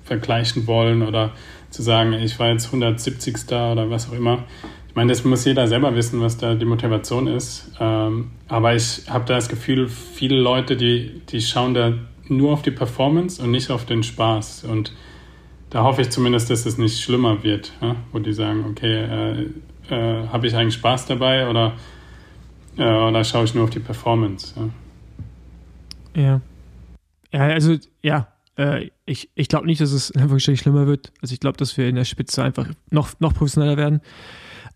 vergleichen wollen oder zu sagen, ich war jetzt 170. oder was auch immer. Ich meine, das muss jeder selber wissen, was da die Motivation ist. Ähm, aber ich habe da das Gefühl, viele Leute, die, die schauen da nur auf die Performance und nicht auf den Spaß. Und da hoffe ich zumindest, dass es nicht schlimmer wird, ja? wo die sagen, okay, äh, äh, habe ich eigentlich Spaß dabei oder, äh, oder schaue ich nur auf die Performance? Ja, ja, ja also ja, äh, ich, ich glaube nicht, dass es in Anführungsstrichen schlimmer wird. Also ich glaube, dass wir in der Spitze einfach noch, noch professioneller werden.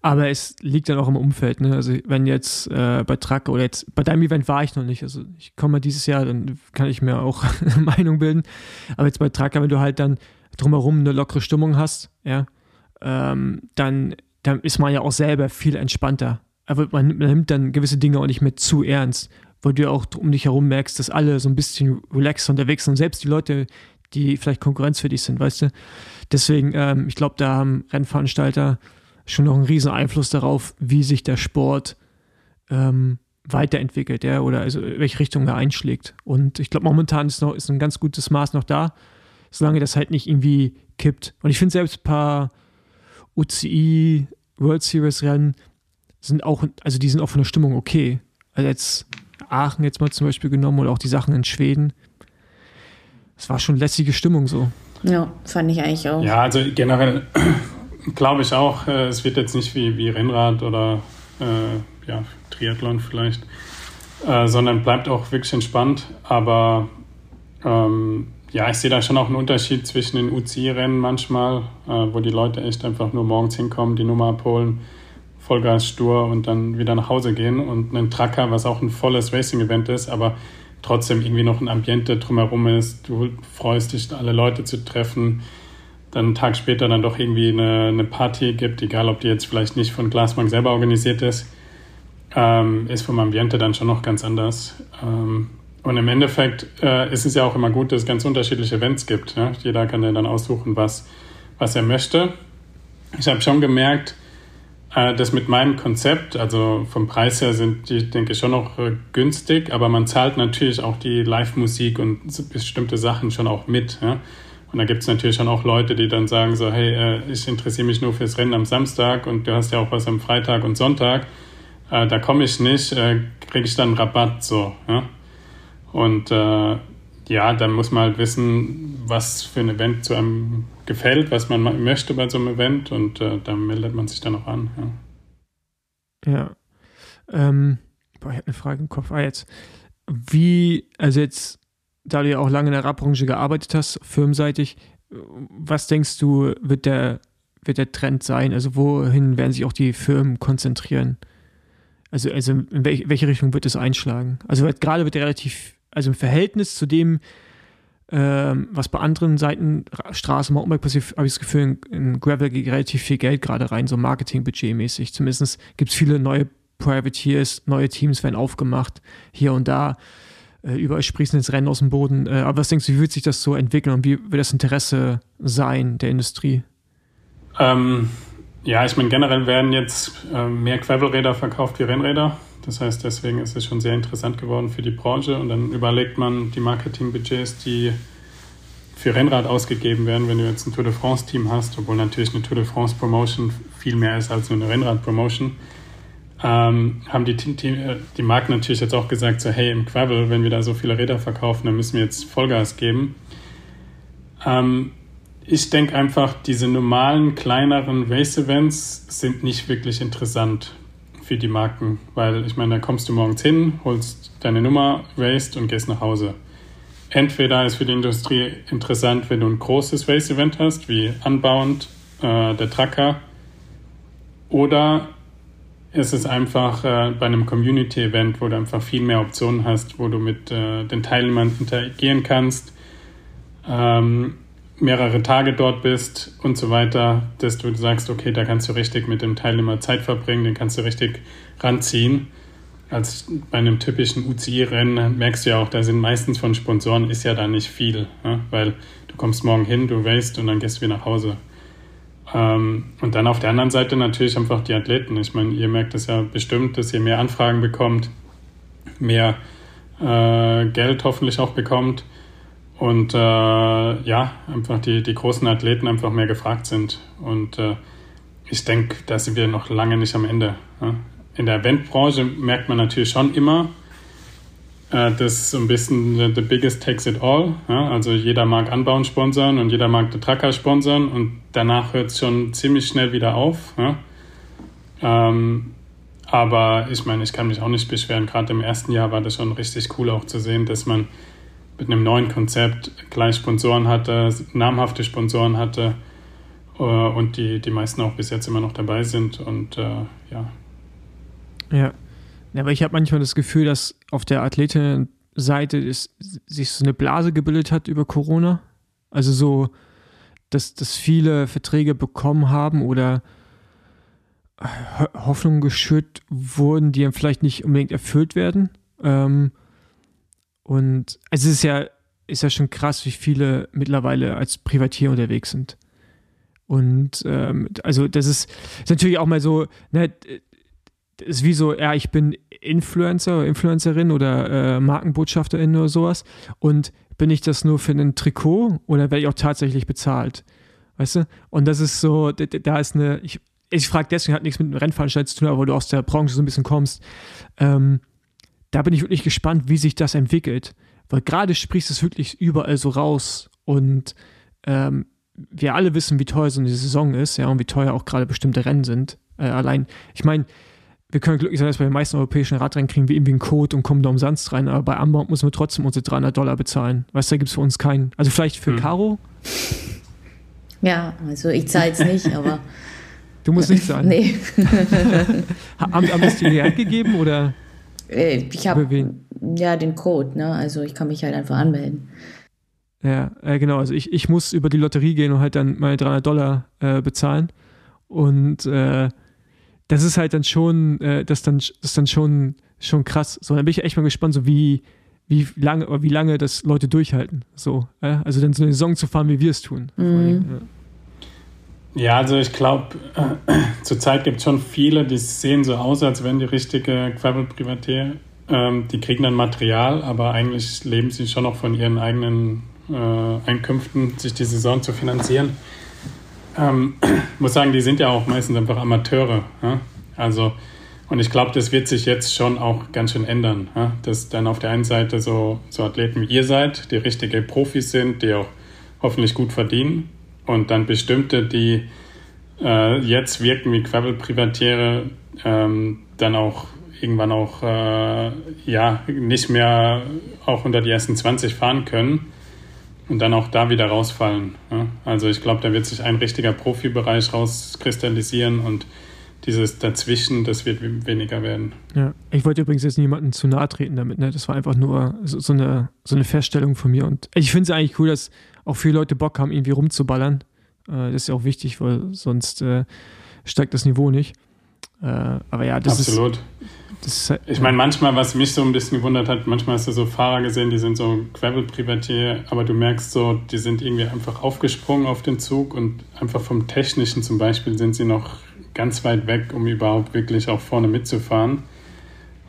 Aber es liegt dann auch im Umfeld. Ne? Also wenn jetzt äh, bei Track oder jetzt bei deinem Event war ich noch nicht. Also ich komme dieses Jahr, dann kann ich mir auch eine Meinung bilden. Aber jetzt bei Tracker, wenn du halt dann drumherum eine lockere Stimmung hast, ja, ähm, dann, dann ist man ja auch selber viel entspannter. Aber man, man nimmt dann gewisse Dinge auch nicht mehr zu ernst, weil du auch um dich herum merkst, dass alle so ein bisschen relaxed unterwegs sind. Selbst die Leute, die vielleicht Konkurrenz für dich sind, weißt du. Deswegen, ähm, ich glaube, da haben Rennveranstalter schon noch einen riesen Einfluss darauf, wie sich der Sport ähm, weiterentwickelt, ja, oder also welche Richtung er einschlägt. Und ich glaube, momentan ist noch ist ein ganz gutes Maß noch da, solange das halt nicht irgendwie kippt. Und ich finde selbst ein paar UCI World Series Rennen sind auch, also die sind auch von der Stimmung okay. Also jetzt Aachen jetzt mal zum Beispiel genommen oder auch die Sachen in Schweden. Es war schon lässige Stimmung so. Ja, fand ich eigentlich auch. Ja, also generell glaube ich auch, äh, es wird jetzt nicht wie, wie Rennrad oder äh, ja, Triathlon vielleicht, äh, sondern bleibt auch wirklich entspannt. Aber ähm, ja, ich sehe da schon auch einen Unterschied zwischen den UCI-Rennen manchmal, äh, wo die Leute echt einfach nur morgens hinkommen, die Nummer abholen, Vollgas stur und dann wieder nach Hause gehen und einen Tracker, was auch ein volles Racing-Event ist, aber trotzdem irgendwie noch ein Ambiente drumherum ist. Du freust dich, alle Leute zu treffen dann einen Tag später dann doch irgendwie eine, eine Party gibt, egal ob die jetzt vielleicht nicht von Glasbank selber organisiert ist, ähm, ist vom Ambiente dann schon noch ganz anders. Ähm, und im Endeffekt äh, ist es ja auch immer gut, dass es ganz unterschiedliche Events gibt. Ja? Jeder kann ja dann aussuchen, was, was er möchte. Ich habe schon gemerkt, äh, dass mit meinem Konzept, also vom Preis her sind die, denke ich, schon noch äh, günstig, aber man zahlt natürlich auch die Live-Musik und bestimmte Sachen schon auch mit. Ja? Und da gibt es natürlich schon auch Leute, die dann sagen so, hey, äh, ich interessiere mich nur fürs Rennen am Samstag und du hast ja auch was am Freitag und Sonntag. Da komme ich nicht, kriege ich dann Rabatt so. Ja? Und ja, dann muss man halt wissen, was für ein Event zu einem gefällt, was man möchte bei so einem Event und äh, da meldet man sich dann auch an. Ja. ja. Ähm, boah, ich habe eine Frage im Kopf. Ah, jetzt. Wie, also jetzt da du ja auch lange in der Radbranche gearbeitet hast, firmenseitig, was denkst du, wird der, wird der Trend sein? Also wohin werden sich auch die Firmen konzentrieren? Also, also in welche, Richtung wird es einschlagen? Also gerade wird er relativ, also im Verhältnis zu dem, ähm, was bei anderen Seiten Straße, Mountainbike passiert, habe ich das Gefühl, in, in Gravel geht relativ viel Geld gerade rein, so Marketingbudgetmäßig. Zumindest gibt es viele neue Privateers, neue Teams werden aufgemacht, hier und da. Äh, überall sprießen jetzt Rennen aus dem Boden. Äh, aber was denkst du, wie wird sich das so entwickeln und wie wird das Interesse sein der Industrie? Ähm, ja, ich meine, generell werden jetzt äh, mehr Gravelräder verkauft wie Rennräder. Das heißt, deswegen ist es schon sehr interessant geworden für die Branche. Und dann überlegt man die Marketingbudgets, die für Rennrad ausgegeben werden, wenn du jetzt ein Tour de France-Team hast, obwohl natürlich eine Tour de France-Promotion viel mehr ist als nur eine Rennrad-Promotion, ähm, haben die, die, die Marken natürlich jetzt auch gesagt, so hey, im Gravel, wenn wir da so viele Räder verkaufen, dann müssen wir jetzt Vollgas geben. Ähm, ich denke einfach, diese normalen, kleineren Race-Events sind nicht wirklich interessant für die Marken, weil ich meine, da kommst du morgens hin, holst deine Nummer, raced und gehst nach Hause. Entweder ist für die Industrie interessant, wenn du ein großes Race-Event hast, wie Unbound, äh, der Tracker, oder ist es einfach äh, bei einem Community-Event, wo du einfach viel mehr Optionen hast, wo du mit äh, den Teilnehmern interagieren kannst. Ähm, mehrere Tage dort bist und so weiter, dass du sagst, okay, da kannst du richtig mit dem Teilnehmer Zeit verbringen, den kannst du richtig ranziehen. Als bei einem typischen UCI-Rennen merkst du ja auch, da sind meistens von Sponsoren ist ja da nicht viel, ja? weil du kommst morgen hin, du racest und dann gehst du wieder nach Hause. Ähm, und dann auf der anderen Seite natürlich einfach die Athleten. Ich meine, ihr merkt es ja bestimmt, dass ihr mehr Anfragen bekommt, mehr äh, Geld hoffentlich auch bekommt und äh, ja, einfach die, die großen Athleten einfach mehr gefragt sind. Und äh, ich denke, da sind wir noch lange nicht am Ende. Ja? In der Eventbranche merkt man natürlich schon immer, äh, dass so ein bisschen the, the biggest takes it all. Ja? Also jeder mag Anbauen sponsern und jeder mag den Tracker sponsern und danach hört es schon ziemlich schnell wieder auf. Ja? Ähm, aber ich meine, ich kann mich auch nicht beschweren. Gerade im ersten Jahr war das schon richtig cool auch zu sehen, dass man mit einem neuen Konzept gleich Sponsoren hatte, namhafte Sponsoren hatte äh, und die, die meisten auch bis jetzt immer noch dabei sind und äh, ja. Ja. ja, aber ich habe manchmal das Gefühl, dass auf der Athletinnenseite sich so eine Blase gebildet hat über Corona. Also so, dass, dass viele Verträge bekommen haben oder Hoffnungen geschürt wurden, die dann vielleicht nicht unbedingt erfüllt werden. Ähm, und es ist ja, ist ja schon krass, wie viele mittlerweile als Privatier unterwegs sind. Und ähm, also das ist, ist, natürlich auch mal so, ne, ist wie so, ja, ich bin Influencer oder Influencerin oder äh, Markenbotschafterin oder sowas. Und bin ich das nur für ein Trikot oder werde ich auch tatsächlich bezahlt? Weißt du? Und das ist so, da ist eine, ich, ich frage deswegen, hat nichts mit dem Rennveranstaltung zu tun, aber weil du aus der Branche so ein bisschen kommst. Ähm, da bin ich wirklich gespannt, wie sich das entwickelt. Weil gerade sprichst es wirklich überall so raus und ähm, wir alle wissen, wie teuer so eine Saison ist, ja, und wie teuer auch gerade bestimmte Rennen sind. Äh, allein, ich meine, wir können glücklich sein, dass bei den meisten europäischen Radrennen kriegen wir irgendwie einen Code und kommen da umsonst rein, aber bei Amber müssen wir trotzdem unsere 300 Dollar bezahlen. Weißt du, da gibt es für uns keinen. Also vielleicht für hm. Caro? Ja, also ich zahle es nicht, aber. Du musst nicht zahlen. Nee. haben, haben das dir die Hand gegeben oder? Äh, ich habe ja den Code, ne? Also ich kann mich halt einfach anmelden. Ja, äh, genau. Also ich, ich muss über die Lotterie gehen und halt dann meine 300 Dollar äh, bezahlen. Und äh, das ist halt dann schon, äh, das dann, das dann schon, schon krass. So, dann bin ich echt mal gespannt, so wie, wie lange, wie lange das Leute durchhalten. So, äh? also dann so eine Saison zu fahren, wie wir es tun. Mhm. Ja. Also ich glaube, äh, zurzeit gibt es schon viele, die sehen so aus, als wenn die richtige Gravel-Privatier. Ähm, die kriegen dann Material, aber eigentlich leben sie schon noch von ihren eigenen äh, Einkünften, sich die Saison zu finanzieren. Ähm, muss sagen, die sind ja auch meistens einfach Amateure. Ja? Also, und ich glaube, das wird sich jetzt schon auch ganz schön ändern. Ja? Dass dann auf der einen Seite so, so Athleten wie ihr seid, die richtige Profis sind, die auch hoffentlich gut verdienen und dann bestimmte, die äh, jetzt wirken wie Quabbelprivatiere, ähm, dann auch irgendwann auch äh, ja nicht mehr auch unter die ersten 20 fahren können und dann auch da wieder rausfallen. Ja? Also ich glaube, da wird sich ein richtiger Profibereich rauskristallisieren und dieses Dazwischen, das wird weniger werden. Ja, ich wollte übrigens jetzt niemanden zu nahe treten damit, ne? Das war einfach nur so, so eine, so eine Feststellung von mir. Und ich finde es eigentlich cool, dass auch viele Leute Bock haben, irgendwie rumzuballern. Äh, das ist ja auch wichtig, weil sonst äh, steigt das Niveau nicht. Äh, aber ja, das Absolut. ist. Das ist, ich meine, manchmal, was mich so ein bisschen gewundert hat, manchmal hast du so Fahrer gesehen, die sind so Gravel-Privatier, aber du merkst so, die sind irgendwie einfach aufgesprungen auf den Zug und einfach vom Technischen zum Beispiel sind sie noch ganz weit weg, um überhaupt wirklich auch vorne mitzufahren.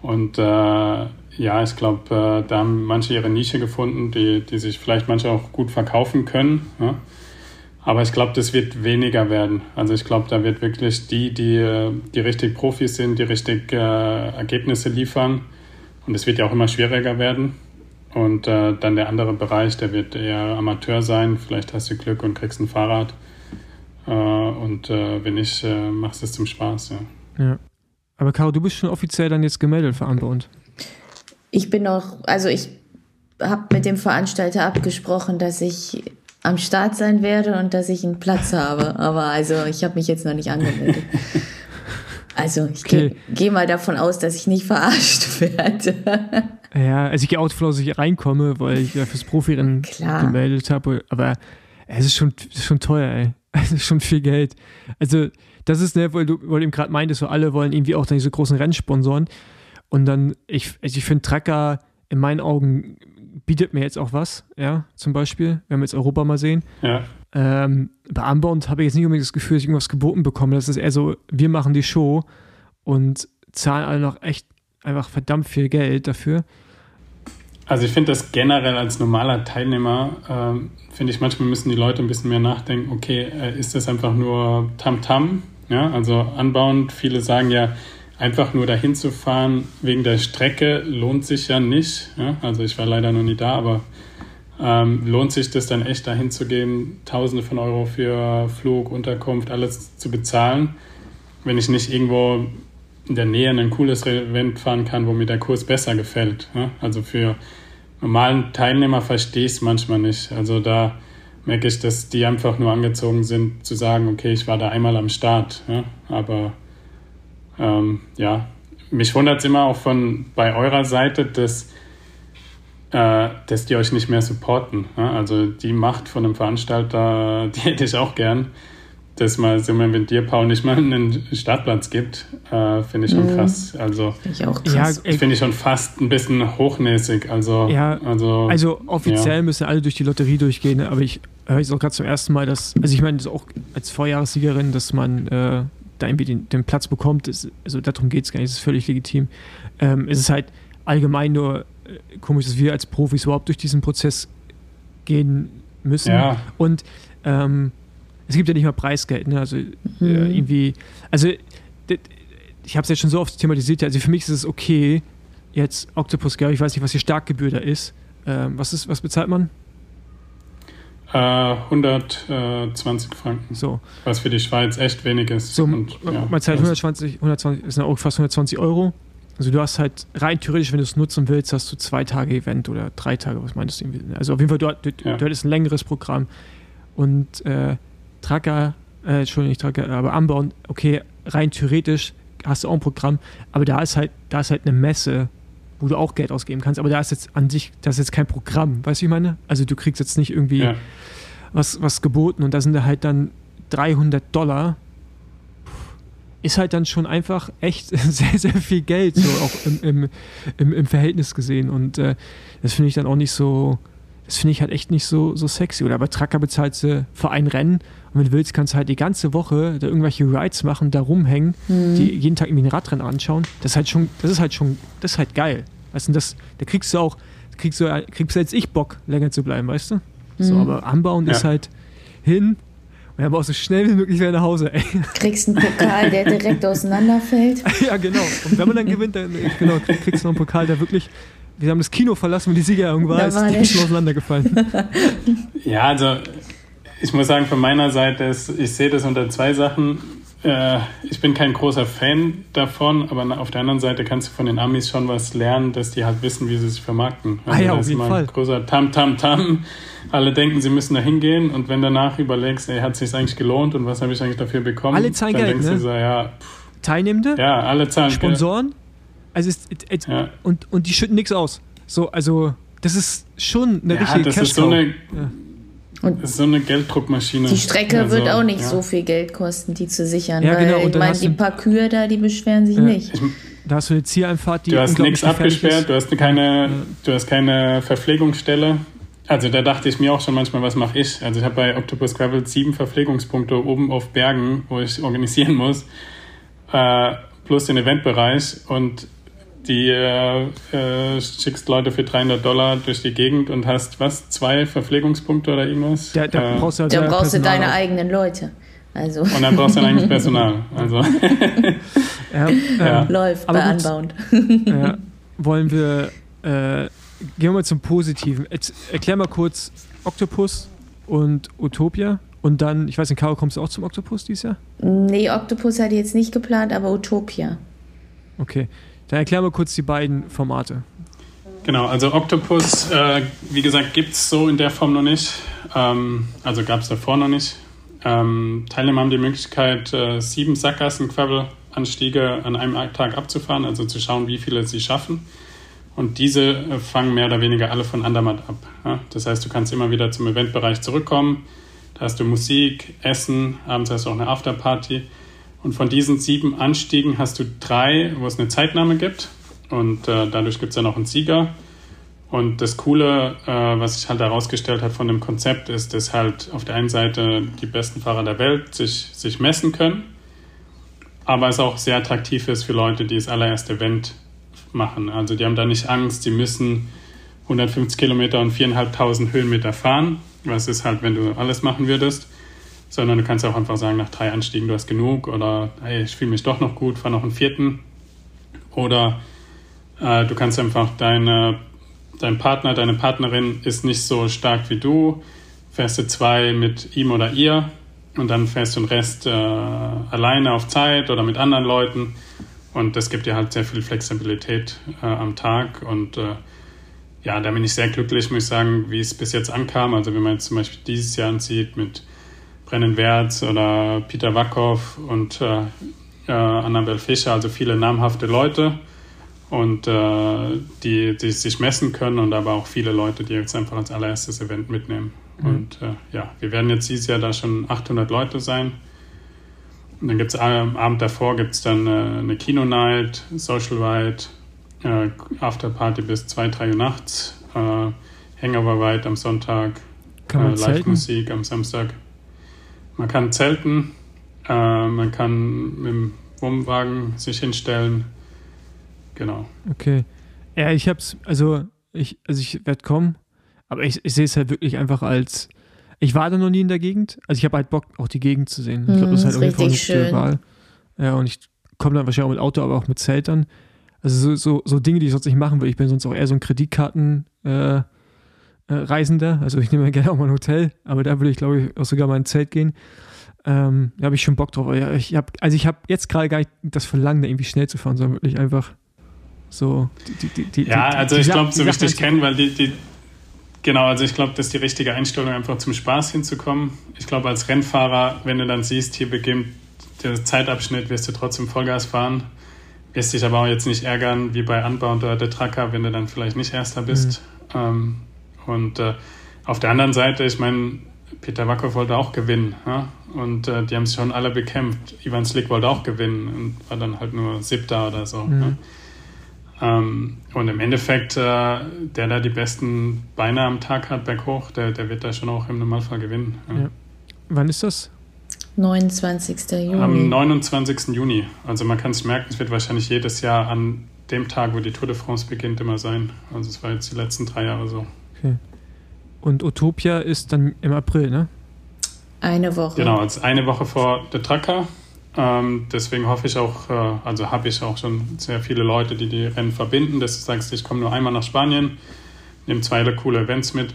Und äh, ja, ich glaube, äh, da haben manche ihre Nische gefunden, die, die sich vielleicht manche auch gut verkaufen können. Ja? Aber ich glaube, das wird weniger werden. Also ich glaube, da wird wirklich die, die, die richtig Profis sind, die richtig äh, Ergebnisse liefern. Und es wird ja auch immer schwieriger werden. Und äh, dann der andere Bereich, der wird eher Amateur sein. Vielleicht hast du Glück und kriegst ein Fahrrad. Äh, und äh, wenn nicht, äh, machst du es zum Spaß, ja. Ja. Aber Caro, du bist schon offiziell dann jetzt gemeldet für Anbund. Ich bin noch, also ich habe mit dem Veranstalter abgesprochen, dass ich am Start sein werde und dass ich einen Platz habe. Aber also ich habe mich jetzt noch nicht angemeldet. Also ich okay. gehe geh mal davon aus, dass ich nicht verarscht werde. Ja, also ich gehe auch davon aus, dass ich reinkomme, weil ich ja fürs Profirennen gemeldet habe. Aber es ist schon, schon teuer, ey. Es ist schon viel Geld. Also das ist, ne, weil du, weil du eben gerade meintest, so alle wollen irgendwie auch dann diese großen Rennsponsoren. Und dann, ich, also ich finde Tracker in meinen Augen bietet mir jetzt auch was, ja, zum Beispiel, wenn wir jetzt Europa mal sehen. Ja. Ähm, bei Unbound habe ich jetzt nicht unbedingt das Gefühl, dass ich irgendwas geboten bekomme. Das ist eher so, wir machen die Show und zahlen alle noch echt einfach verdammt viel Geld dafür. Also ich finde das generell als normaler Teilnehmer, ähm, finde ich, manchmal müssen die Leute ein bisschen mehr nachdenken, okay, äh, ist das einfach nur Tamtam? -Tam? Ja, also anbauend, viele sagen ja, einfach nur dahin zu fahren wegen der Strecke lohnt sich ja nicht. Ja? Also ich war leider noch nie da, aber ähm, lohnt sich das dann echt dahin zu gehen, Tausende von Euro für Flug, Unterkunft, alles zu bezahlen, wenn ich nicht irgendwo in der Nähe ein cooles Event fahren kann, wo mir der Kurs besser gefällt. Ja? Also für normalen Teilnehmer verstehe ich es manchmal nicht. Also da merke ich, dass die einfach nur angezogen sind, zu sagen, okay, ich war da einmal am Start. Ja? Aber ähm, ja, mich wundert es immer auch von bei eurer Seite, dass, äh, dass die euch nicht mehr supporten. Ja? Also die Macht von einem Veranstalter, die hätte ich auch gern. Dass mal so wenn dir Paul nicht mal einen Startplatz gibt, äh, finde ich schon mhm. krass. Also finde ich auch krass. Ja, finde ich schon fast ein bisschen hochnäsig. Also, ja, also, also offiziell ja. müssen alle durch die Lotterie durchgehen, aber ich höre jetzt auch gerade zum ersten Mal, dass, also ich meine, das auch als Vorjahressiegerin, dass man äh, da irgendwie den, den Platz bekommt, ist, also darum geht es gar nicht, das ist völlig legitim. Ähm, es ist halt allgemein nur äh, komisch, dass wir als Profis überhaupt durch diesen Prozess gehen müssen. Ja. Und ähm, es gibt ja nicht mal Preisgeld, ne? Also mhm. äh, irgendwie, also ich habe es jetzt schon so oft thematisiert, also für mich ist es okay, jetzt Octopus Girl, ich weiß nicht, was die Startgebühr da ist. Ähm, was ist, was bezahlt man? 120 Franken. So. Was für die Schweiz echt wenig ist. So, und, ja, man zahlt 120, 120, ist auch fast 120 Euro. Also du hast halt rein theoretisch, wenn du es nutzen willst, hast du zwei Tage Event oder drei Tage, was meinst du? Also auf jeden Fall, du, du, ja. du hattest ein längeres Programm. Und äh, Tracker, äh, Entschuldigung, nicht Tracker, aber Anbauen, okay, rein theoretisch hast du auch ein Programm, aber da ist halt, da ist halt eine Messe, wo du auch Geld ausgeben kannst, aber da ist jetzt an sich, das ist jetzt kein Programm, weißt du, ich meine? Also du kriegst jetzt nicht irgendwie ja. was, was geboten und da sind da halt dann 300 Dollar. Ist halt dann schon einfach echt sehr, sehr viel Geld, so auch im, im, im, im Verhältnis gesehen. Und äh, das finde ich dann auch nicht so, das finde ich halt echt nicht so, so sexy. Oder bei Tracker bezahlst du für ein Rennen und wenn du willst, kannst du halt die ganze Woche da irgendwelche Rides machen, da rumhängen, mhm. die jeden Tag irgendwie ein Radrennen anschauen. Das ist halt schon, das ist halt schon, das ist halt geil. Weißt du, das, da kriegst du auch, kriegst du, kriegst du jetzt ich Bock, länger zu bleiben, weißt du? Mhm. So, aber anbauen ja. ist halt hin und aber auch so schnell wie möglich wieder nach Hause, ey. Kriegst einen Pokal, der direkt auseinanderfällt. ja, genau. Und wenn man dann gewinnt, dann genau, kriegst du noch einen Pokal, der wirklich wir haben das Kino verlassen, wenn die Siegerehrung war, da ist schon auseinandergefallen. ja, also ich muss sagen, von meiner Seite ist, ich sehe das unter zwei Sachen. Äh, ich bin kein großer Fan davon, aber auf der anderen Seite kannst du von den Amis schon was lernen, dass die halt wissen, wie sie sich vermarkten. Also ah ja, auf jeden Fall. Großer Tam Tam Tam. Alle denken, sie müssen da hingehen und wenn danach überlegst, ey, hat es sich eigentlich gelohnt und was habe ich eigentlich dafür bekommen? Alle zahlen dann Geld, denkst ne? du so, ja. Teilnehmende? Ja, alle zahlen Sponsoren? Geld. Also es, es, ja. und, und die schütten nichts aus. So, also das ist schon eine ja, richtige das ist so eine, ja Und das ist so eine Gelddruckmaschine. Die Strecke also, wird auch nicht ja. so viel Geld kosten, die zu sichern. Ja, weil, genau. Und ich meine, die paar Kühe da, die beschweren sich ja. nicht. Ich, da hast du eine Zieleinfahrt, die Du hast nichts abgesperrt, du hast keine, ja. du hast keine Verpflegungsstelle. Also da dachte ich mir auch schon manchmal, was mache ich? Also ich habe bei Octopus Gravel sieben Verpflegungspunkte oben auf Bergen, wo ich organisieren muss, äh, plus den Eventbereich und die äh, äh, schickst Leute für 300 Dollar durch die Gegend und hast was, zwei Verpflegungspunkte oder irgendwas? Ja, da äh, brauchst du, halt da brauchst du deine eigenen Leute. Also. Und dann brauchst du dein eigenes Personal. Also. ja, ja. Läuft bei Anbound. ja. Wollen wir, äh, gehen wir mal zum Positiven. Erklär mal kurz Octopus und Utopia. Und dann, ich weiß nicht, Caro, kommst du auch zum Octopus dieses Jahr? Nee, Octopus hatte ich jetzt nicht geplant, aber Utopia. Okay. Dann erklär mal kurz die beiden Formate. Genau, also Octopus, äh, wie gesagt, gibt es so in der Form noch nicht. Ähm, also gab es davor noch nicht. Ähm, Teilnehmer haben die Möglichkeit, äh, sieben Sackgassen-Gravel-Anstiege an einem Tag abzufahren, also zu schauen, wie viele sie schaffen. Und diese äh, fangen mehr oder weniger alle von Andermatt ab. Ja? Das heißt, du kannst immer wieder zum Eventbereich zurückkommen. Da hast du Musik, Essen, abends hast du auch eine Afterparty. Und von diesen sieben Anstiegen hast du drei, wo es eine Zeitnahme gibt. Und äh, dadurch gibt es dann auch einen Sieger. Und das Coole, äh, was sich halt herausgestellt hat von dem Konzept, ist, dass halt auf der einen Seite die besten Fahrer der Welt sich, sich messen können, aber es auch sehr attraktiv ist für Leute, die das allererste Event machen. Also die haben da nicht Angst, die müssen 150 Kilometer und 4.500 Höhenmeter fahren. Was ist halt, wenn du alles machen würdest sondern du kannst auch einfach sagen, nach drei Anstiegen, du hast genug oder hey, ich fühle mich doch noch gut, fahr noch einen vierten. Oder äh, du kannst einfach deine, dein Partner, deine Partnerin ist nicht so stark wie du, fährst du zwei mit ihm oder ihr und dann fährst du den Rest äh, alleine auf Zeit oder mit anderen Leuten. Und das gibt dir halt sehr viel Flexibilität äh, am Tag und äh, ja, da bin ich sehr glücklich, muss ich sagen, wie es bis jetzt ankam. Also wenn man jetzt zum Beispiel dieses Jahr ansieht mit Brennen Wertz oder Peter Wackhoff und äh, äh, Annabel Fischer, also viele namhafte Leute und äh, die, die sich messen können und aber auch viele Leute, die jetzt einfach als allererstes Event mitnehmen. Mhm. Und äh, ja, wir werden jetzt dieses Jahr da schon 800 Leute sein. Und dann gibt es am Abend davor gibt's dann äh, eine Kino-Night, Social Ride, äh, Afterparty bis 2, 3 Uhr nachts, äh, Hangover Ride am Sonntag, Live-Musik am Samstag. Man kann zelten, äh, man kann mit dem Wohnwagen sich hinstellen. Genau. Okay. Ja, ich hab's, also ich, also ich werde kommen, aber ich, ich sehe es halt wirklich einfach als. Ich war da noch nie in der Gegend. Also ich habe halt Bock, auch die Gegend zu sehen. Ich glaube, das ist mhm, halt irgendwie eine gute Wahl. Ja, und ich komme dann wahrscheinlich auch mit Auto, aber auch mit Zeltern. Also so, so, so Dinge, die ich sonst nicht machen will. Ich bin sonst auch eher so ein Kreditkarten. Äh, äh, Reisender. Also ich nehme gerne auch mal ein Hotel, aber da würde ich, glaube ich, auch sogar mal ein Zelt gehen. Ähm, da habe ich schon Bock drauf. Ich hab, also ich habe jetzt gerade gar nicht das Verlangen, da irgendwie schnell zu fahren, sondern wirklich einfach so die, die, die, Ja, also ich glaube, so wie ich dich kenne, weil die, die, genau, also ich glaube, das ist die richtige Einstellung, einfach zum Spaß hinzukommen. Ich glaube, als Rennfahrer, wenn du dann siehst, hier beginnt der Zeitabschnitt, wirst du trotzdem Vollgas fahren. Wirst dich aber auch jetzt nicht ärgern, wie bei Unbound oder der Tracker, wenn du dann vielleicht nicht Erster bist. Mhm. Ähm, und äh, auf der anderen Seite, ich meine, Peter Wacker wollte auch gewinnen. Ja? Und äh, die haben sich schon alle bekämpft. Ivan Slick wollte auch gewinnen und war dann halt nur Siebter oder so. Mhm. Ja? Ähm, und im Endeffekt, äh, der da die besten Beine am Tag hat, berghoch, der, der wird da schon auch im Normalfall gewinnen. Ja. Ja. Wann ist das? 29. Juni. Am 29. Juni. Also man kann es merken, es wird wahrscheinlich jedes Jahr an dem Tag, wo die Tour de France beginnt, immer sein. Also es war jetzt die letzten drei Jahre so. Okay. Und Utopia ist dann im April, ne? Eine Woche. Genau, also eine Woche vor der Tracker. Ähm, deswegen hoffe ich auch, äh, also habe ich auch schon sehr viele Leute, die die Rennen verbinden, dass du sagst, ich komme nur einmal nach Spanien, nehme zwei coole Events mit.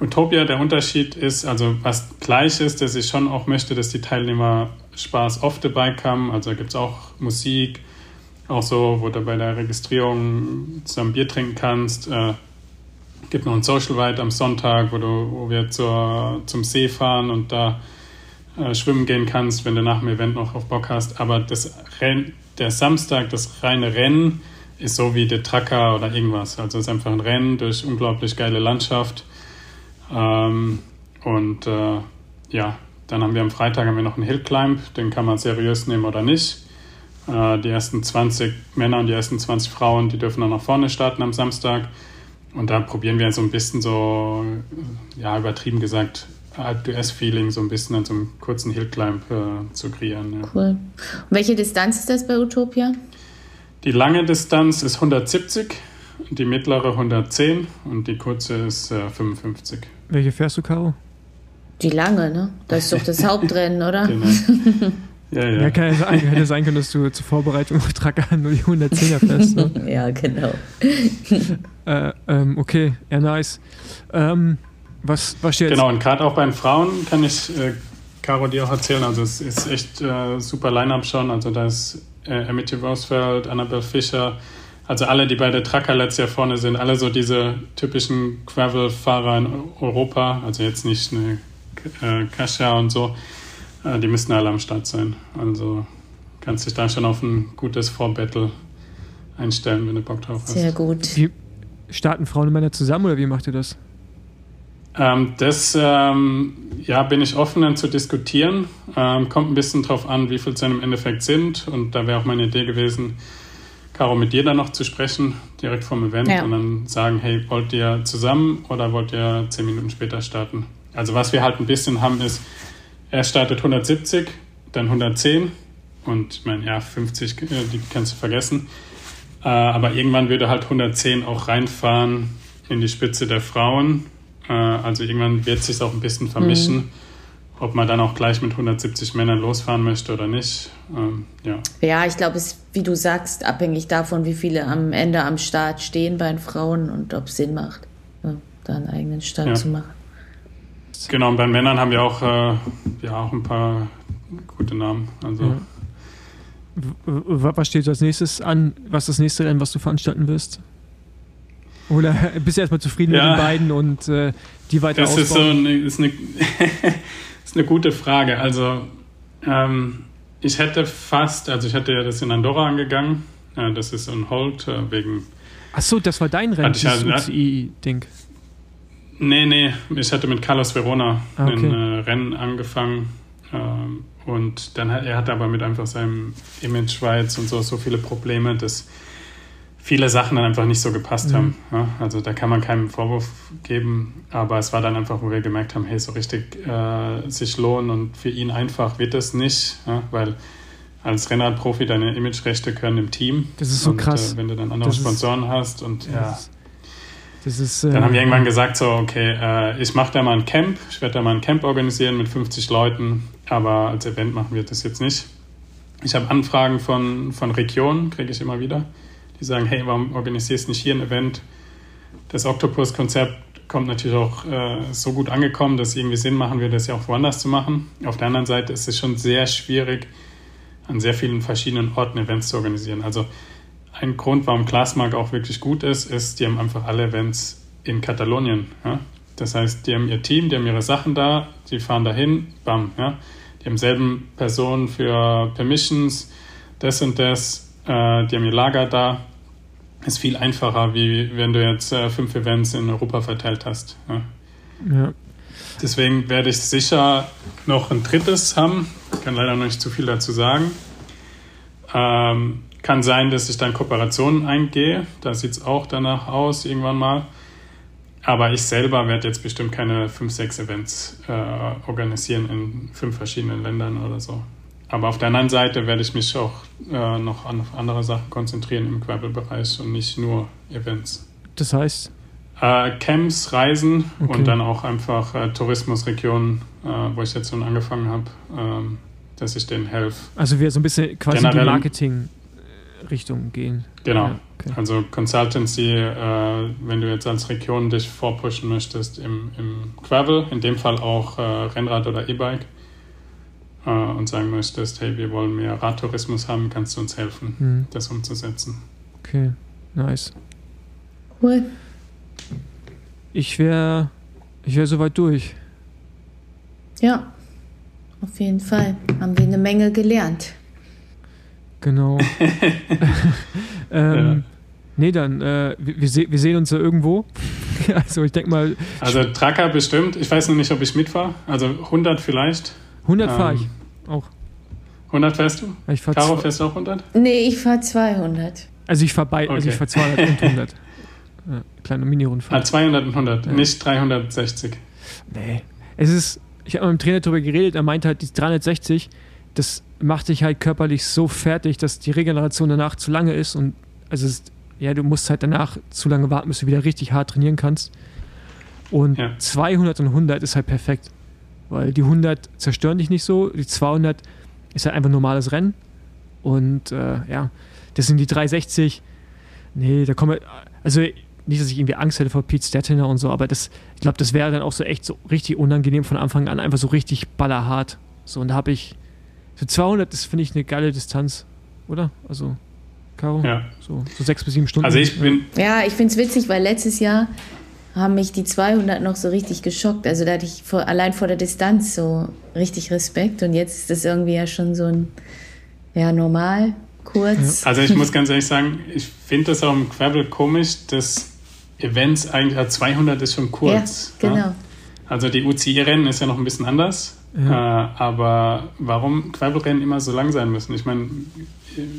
Utopia, der Unterschied ist, also was gleich ist, dass ich schon auch möchte, dass die Teilnehmer Spaß oft dabei haben. Also gibt es auch Musik, auch so, wo du bei der Registrierung zusammen Bier trinken kannst. Äh, gibt noch ein Social Ride am Sonntag, wo, du, wo wir zur, zum See fahren und da äh, schwimmen gehen kannst, wenn du nach dem Event noch auf Bock hast. Aber das Renn, der Samstag, das reine Rennen, ist so wie der Tracker oder irgendwas. Also es ist einfach ein Rennen durch unglaublich geile Landschaft. Ähm, Und äh, ja, dann haben wir am Freitag haben wir noch einen Hill Climb, den kann man seriös nehmen oder nicht. Äh, die ersten 20 Männer und die ersten 20 Frauen, die dürfen dann nach vorne starten am Samstag. Und da probieren wir so ein bisschen so, ja, übertrieben gesagt, Alp-DS-Feeling so ein bisschen an so einem kurzen Hillclimb äh, zu kreieren. Ja. Cool. Und welche Distanz ist das bei Utopia? Die lange Distanz ist 170, die mittlere 110 und die kurze ist äh, 55. Welche fährst du, Caro? Die lange, ne? Das ist doch das Hauptrennen, oder? Genau. Ja, ja. Ja, kann ja sein, hätte sein können, dass du zur Vorbereitung auf Tracker nur die 110er fährst. Ne? ja, genau. Äh, ähm, okay, ja, nice. Ähm, was, was steht jetzt? Genau, und gerade auch bei den Frauen kann ich äh, Caro dir auch erzählen. Also es ist echt äh, super Line-Up schon. Also da ist äh, Amity Roosevelt, Annabelle Fischer, also alle, die bei der Tracker letztes Jahr vorne sind, alle so diese typischen Gravel-Fahrer in Europa, also jetzt nicht eine äh, Kasia und so, äh, die müssten alle am Start sein. Also kannst dich da schon auf ein gutes Vorbattle einstellen, wenn du Bock drauf hast. Sehr gut. Wie starten Frauen und Männer zusammen oder wie macht ihr das? Ähm, das ähm, ja, bin ich offen dann zu diskutieren. Ähm, kommt ein bisschen drauf an, wie viel es dann im Endeffekt sind. Und da wäre auch meine Idee gewesen, Caro, mit dir dann noch zu sprechen, direkt vom Event Ja. und dann sagen, hey, wollt ihr zusammen oder wollt ihr zehn Minuten später starten? Also was wir halt ein bisschen haben ist, er startet 170, dann 110 und ich meine, ja, 50, äh, die kannst du vergessen. Äh, aber irgendwann würde halt 110 auch reinfahren in die Spitze der Frauen. Äh, also irgendwann wird sich auch ein bisschen vermischen, ob man dann auch gleich mit 170 Männern losfahren möchte oder nicht. Ähm, ja. Ja, ich glaube, es ist, wie du sagst, abhängig davon, wie viele am Ende am Start stehen bei den Frauen und ob es Sinn macht, ja, da einen eigenen Start Ja. zu machen. Genau, und bei Männern haben wir auch, äh, ja, auch ein paar gute Namen. Also Ja. Was steht als nächstes an? Was ist das nächste Rennen, was du veranstalten wirst? Oder bist du erstmal zufrieden Ja. mit den beiden und äh, die weiter das ist so ausbauen? eine, ist eine, ist eine gute Frage. Also ähm, ich hätte fast, also ich hätte ja das in Andorra angegangen. Äh, das ist on hold äh, wegen Ach so, das war dein Rennen, Hatte ich halt, ne? UCI-Ding. Nee, nee, ich hatte mit Carlos Verona Ah, okay. ein äh, Rennen angefangen. Und dann hat er hatte aber mit einfach seinem Image Schweiz und so so viele Probleme, dass viele Sachen dann einfach nicht so gepasst Mhm. haben. Ja? Also da kann man keinen Vorwurf geben, aber es war dann einfach, wo wir gemerkt haben, hey, so richtig äh, sich lohnen und für ihn einfach wird das nicht, ja? weil als Rennradprofi deine Imagerechte gehören im Team. Das ist so und, krass. Äh, wenn du dann andere Das ist- Sponsoren hast und ja. Das, das ist. Äh, Dann haben wir irgendwann gesagt, so, okay, äh, ich mache da mal ein Camp, ich werde da mal ein Camp organisieren mit 50 Leuten, aber als Event machen wir das jetzt nicht. Ich habe Anfragen von, von Regionen, kriege ich immer wieder, die sagen, hey, warum organisierst du nicht hier ein Event? Das Octopus-Konzept kommt natürlich auch äh, so gut angekommen, dass es irgendwie Sinn machen würde, das ja auch woanders zu machen. Auf der anderen Seite ist es schon sehr schwierig, an sehr vielen verschiedenen Orten Events zu organisieren. Also ein Grund, warum Glassmark auch wirklich gut ist, ist, die haben einfach alle Events in Katalonien. Ja? Das heißt, die haben ihr Team, die haben ihre Sachen da, die fahren dahin, bam. Ja? Die haben selben Personen für Permissions, das und das, äh, die haben ihr Lager da. Ist viel einfacher, wie wenn du jetzt äh, fünf Events in Europa verteilt hast. Ja? ja. Deswegen werde ich sicher noch ein drittes haben. Kann leider noch nicht zu viel dazu sagen. Ähm, kann sein, dass ich dann Kooperationen eingehe. Da sieht es auch danach aus, irgendwann mal. Aber ich selber werde jetzt bestimmt keine fünf, sechs Events äh, organisieren in fünf verschiedenen Ländern oder so. Aber auf der anderen Seite werde ich mich auch äh, noch an auf andere Sachen konzentrieren im Gravel-Bereich und nicht nur Events. Das heißt, Äh, Camps, Reisen Okay. und dann auch einfach äh, Tourismusregionen, äh, wo ich jetzt schon angefangen habe, ähm, dass ich denen helfe. also wir so ein bisschen quasi in die Generell- Marketing-Richtung gehen. Genau. Ja, okay. Also Consultancy, äh, wenn du jetzt als Region dich vorpushen möchtest im, im Gravel, in dem Fall auch äh, Rennrad oder E-Bike äh, und sagen möchtest, hey, wir wollen mehr Radtourismus haben, kannst du uns helfen, Hm, das umzusetzen. okay, nice. Cool. Ich wäre ich wär soweit durch. Ja, auf jeden Fall. Haben wir eine Menge gelernt. Genau. ähm, Nee, dann, äh, wir, wir, se wir sehen uns ja irgendwo. also ich denke mal. Also Tracker bestimmt. Ich weiß noch nicht, ob ich mitfahre. Also 100 vielleicht. 100 ähm, fahre ich auch. 100 fährst du? Ich fahr Caro, fährst du auch 100? Nee, ich fahre 200. Also ich fahre bei, okay. also ich fahre 200 und 100. Ja, kleine Mini-Rundfahrt. Ah, 200 und 100, ja. nicht 360. Nee. Es ist, ich habe mit dem Trainer darüber geredet, er meinte halt, die 360, das macht dich halt körperlich so fertig, dass die Regeneration danach zu lange ist und also ist, ja, du musst halt danach zu lange warten, bis du wieder richtig hart trainieren kannst. Und ja. 200 und 100 ist halt perfekt, weil die 100 zerstören dich nicht so, die 200 ist halt einfach normales Rennen und äh, ja, das sind die 360. Nee, da kommen also nicht, dass ich irgendwie Angst hätte vor Pete Stettiner und so, aber das, ich glaube, das wäre dann auch so echt so richtig unangenehm von Anfang an, einfach so richtig ballerhart. So, und da habe ich, so 200, das finde ich eine geile Distanz, oder? Also, Caro? Ja. So, so sechs bis sieben Stunden. Also ich bin... Ja, ich finde es witzig, weil letztes Jahr haben mich die 200 noch so richtig geschockt. Also da hatte ich vor, allein vor der Distanz so richtig Respekt und jetzt ist das irgendwie ja schon so ein, ja, normal, kurz. Also ich muss ganz ehrlich sagen, ich finde das auch im Quabbel komisch, dass Events eigentlich, 200 ist schon kurz. Ja, genau. Ja? Also die UCI-Rennen ist ja noch ein bisschen anders. Ja. Äh, aber warum Quabbelrennen immer so lang sein müssen? Ich meine,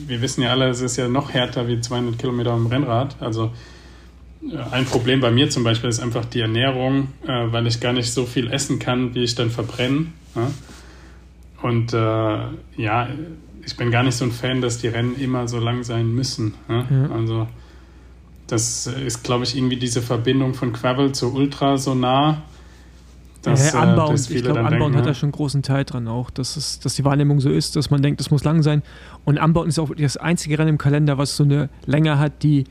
wir wissen ja alle, es ist ja noch härter wie 200 Kilometer im Rennrad. Also äh, ein Problem bei mir zum Beispiel ist einfach die Ernährung, äh, weil ich gar nicht so viel essen kann, wie ich dann verbrenne. Ja? Und äh, ja, ich bin gar nicht so ein Fan, dass die Rennen immer so lang sein müssen. Ja? Ja. Also das ist, glaube ich, irgendwie diese Verbindung von Quavel zu Ultra so nah. Dass, ja, anbauen, dass ich glaube, Anbauen denken, hat da schon einen großen Teil dran auch, dass, es, dass die Wahrnehmung so ist, dass man denkt, es muss lang sein. Und Anbauen ist auch das einzige Rennen im Kalender, was so eine Länge hat, die,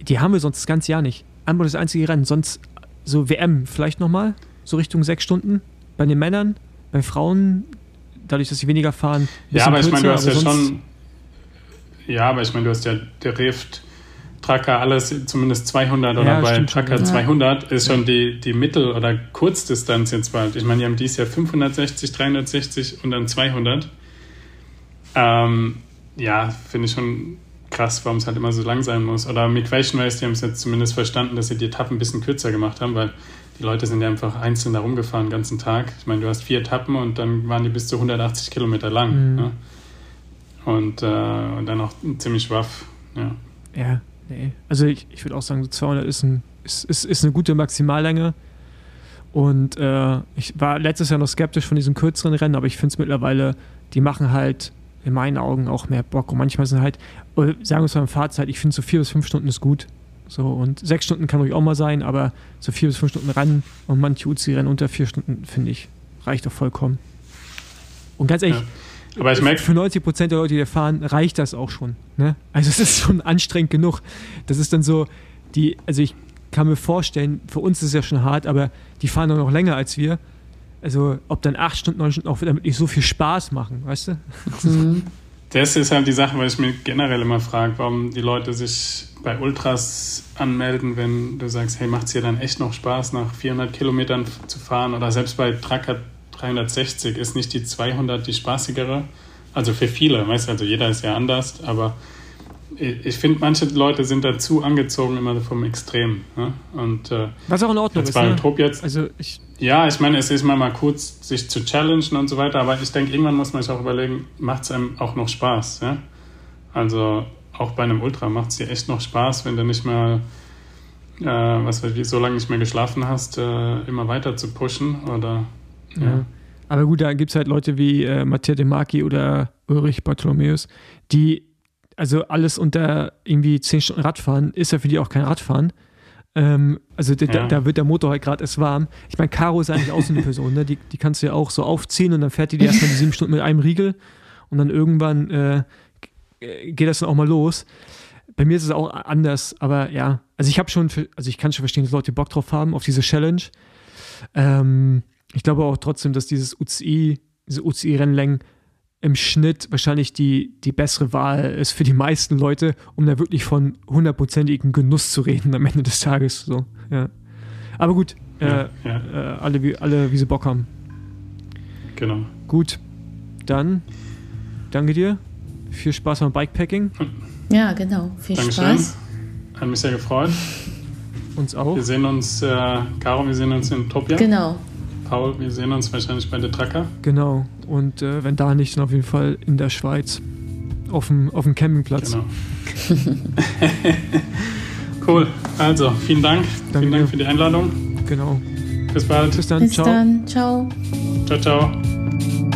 die haben wir sonst das ganze Jahr nicht. Anbauen ist das einzige Rennen. Sonst so WM vielleicht nochmal, so Richtung sechs Stunden. Bei den Männern, bei Frauen, dadurch, dass sie weniger fahren. Ja, aber ich meine, du hast ja schon. Ja, aber ich meine, du hast ja der Rift Tracker alles zumindest 200 oder ja, bei Tracker schon, 200 ist schon die, die Mittel- oder Kurzdistanz jetzt bald. Ich meine, die haben dieses Jahr 560, 360 und dann 200. Ähm, ja, finde ich schon krass, warum es halt immer so lang sein muss. Oder Migration Race, die haben es jetzt zumindest verstanden, dass sie die Etappen ein bisschen kürzer gemacht haben, weil die Leute sind ja einfach einzeln da rumgefahren den ganzen Tag. Ich meine, du hast vier Etappen und dann waren die bis zu 180 Kilometer lang. Mhm. Ne? Und, äh, und dann auch ziemlich rough. Ja. ja. Nee. Also ich, ich würde auch sagen, so 200 ist, ein, ist, ist, ist eine gute Maximallänge. Und äh, ich war letztes Jahr noch skeptisch von diesen kürzeren Rennen, aber ich finde es mittlerweile, die machen halt in meinen Augen auch mehr Bock. Und manchmal sind halt, sagen wir es beim Fahrzeit, ich finde so vier bis fünf Stunden ist gut. So, und sechs Stunden kann ruhig auch mal sein, aber so vier bis fünf Stunden Rennen und manche UCI-Rennen unter vier Stunden, finde ich, reicht doch vollkommen. Und ganz ehrlich, ja. Aber ich merke. Für 90 Prozent der Leute, die da fahren, reicht das auch schon. Ne? Also, es ist schon anstrengend genug. Das ist dann so, die, also ich kann mir vorstellen, für uns ist es ja schon hart, aber die fahren doch noch länger als wir. Also, ob dann acht Stunden, neun Stunden auch damit nicht so viel Spaß machen, weißt du? Mhm. Das ist halt die Sache, weil ich mir generell immer frage, warum die Leute sich bei Ultras anmelden, wenn du sagst, hey, macht es dir dann echt noch Spaß, nach 400 Kilometern zu fahren oder selbst bei Tracker 360 ist nicht die 200 die spaßigere. Also für viele, weißt du, also jeder ist ja anders, aber ich finde, manche Leute sind dazu angezogen immer vom Extrem. Ne? Und, äh, Was auch in Ordnung ist. Ne? Jetzt, also ich ja, ich meine, es ist mal, mal kurz, sich zu challengen und so weiter, aber ich denke, irgendwann muss man sich auch überlegen, macht es einem auch noch Spaß? Ja? Also auch bei einem Ultra macht es dir echt noch Spaß, wenn du nicht mehr, äh, was weiß ich, so lange nicht mehr geschlafen hast, äh, immer weiter zu pushen oder ja. ja. Aber gut, da gibt es halt Leute wie äh, Matteo De Marchi oder Ulrich Bartholomäus, die also alles unter irgendwie 10 Stunden Radfahren ist ja für die auch kein Radfahren. Ähm, also ja. da, da, wird der Motor halt gerade erst warm. Ich meine, Caro ist eigentlich auch so eine Person, ne? die, die kannst du ja auch so aufziehen und dann fährt die dir erstmal die sieben Stunden mit einem Riegel und dann irgendwann äh, geht das dann auch mal los. Bei mir ist es auch anders, aber ja, also ich habe schon, also ich kann schon verstehen, dass Leute Bock drauf haben, auf diese Challenge. Ähm, ich glaube auch trotzdem, dass dieses UCI, diese UCI-Rennlängen im Schnitt wahrscheinlich die, die bessere Wahl ist für die meisten Leute, um da wirklich von hundertprozentigem Genuss zu reden am Ende des Tages. So, ja. Aber gut, ja, äh, ja. Äh, alle, wie, alle, wie sie Bock haben. Genau. Gut, dann danke dir. Viel Spaß beim Bikepacking. Ja, genau. Viel Dankeschön. Spaß. Hat mich sehr gefreut. Uns auch. Wir sehen uns, äh, Caro, wir sehen uns in Topia. Genau. Paul, wir sehen uns wahrscheinlich bei der Tracker. Genau. Und äh, wenn da nicht, dann auf jeden Fall in der Schweiz. Auf dem, auf dem Campingplatz. Genau. cool. Also, vielen Dank. Danke vielen Dank dir. für die Einladung. Genau. Bis bald. Bis dann. Bis Ciao. dann. Ciao. Ciao, ciao.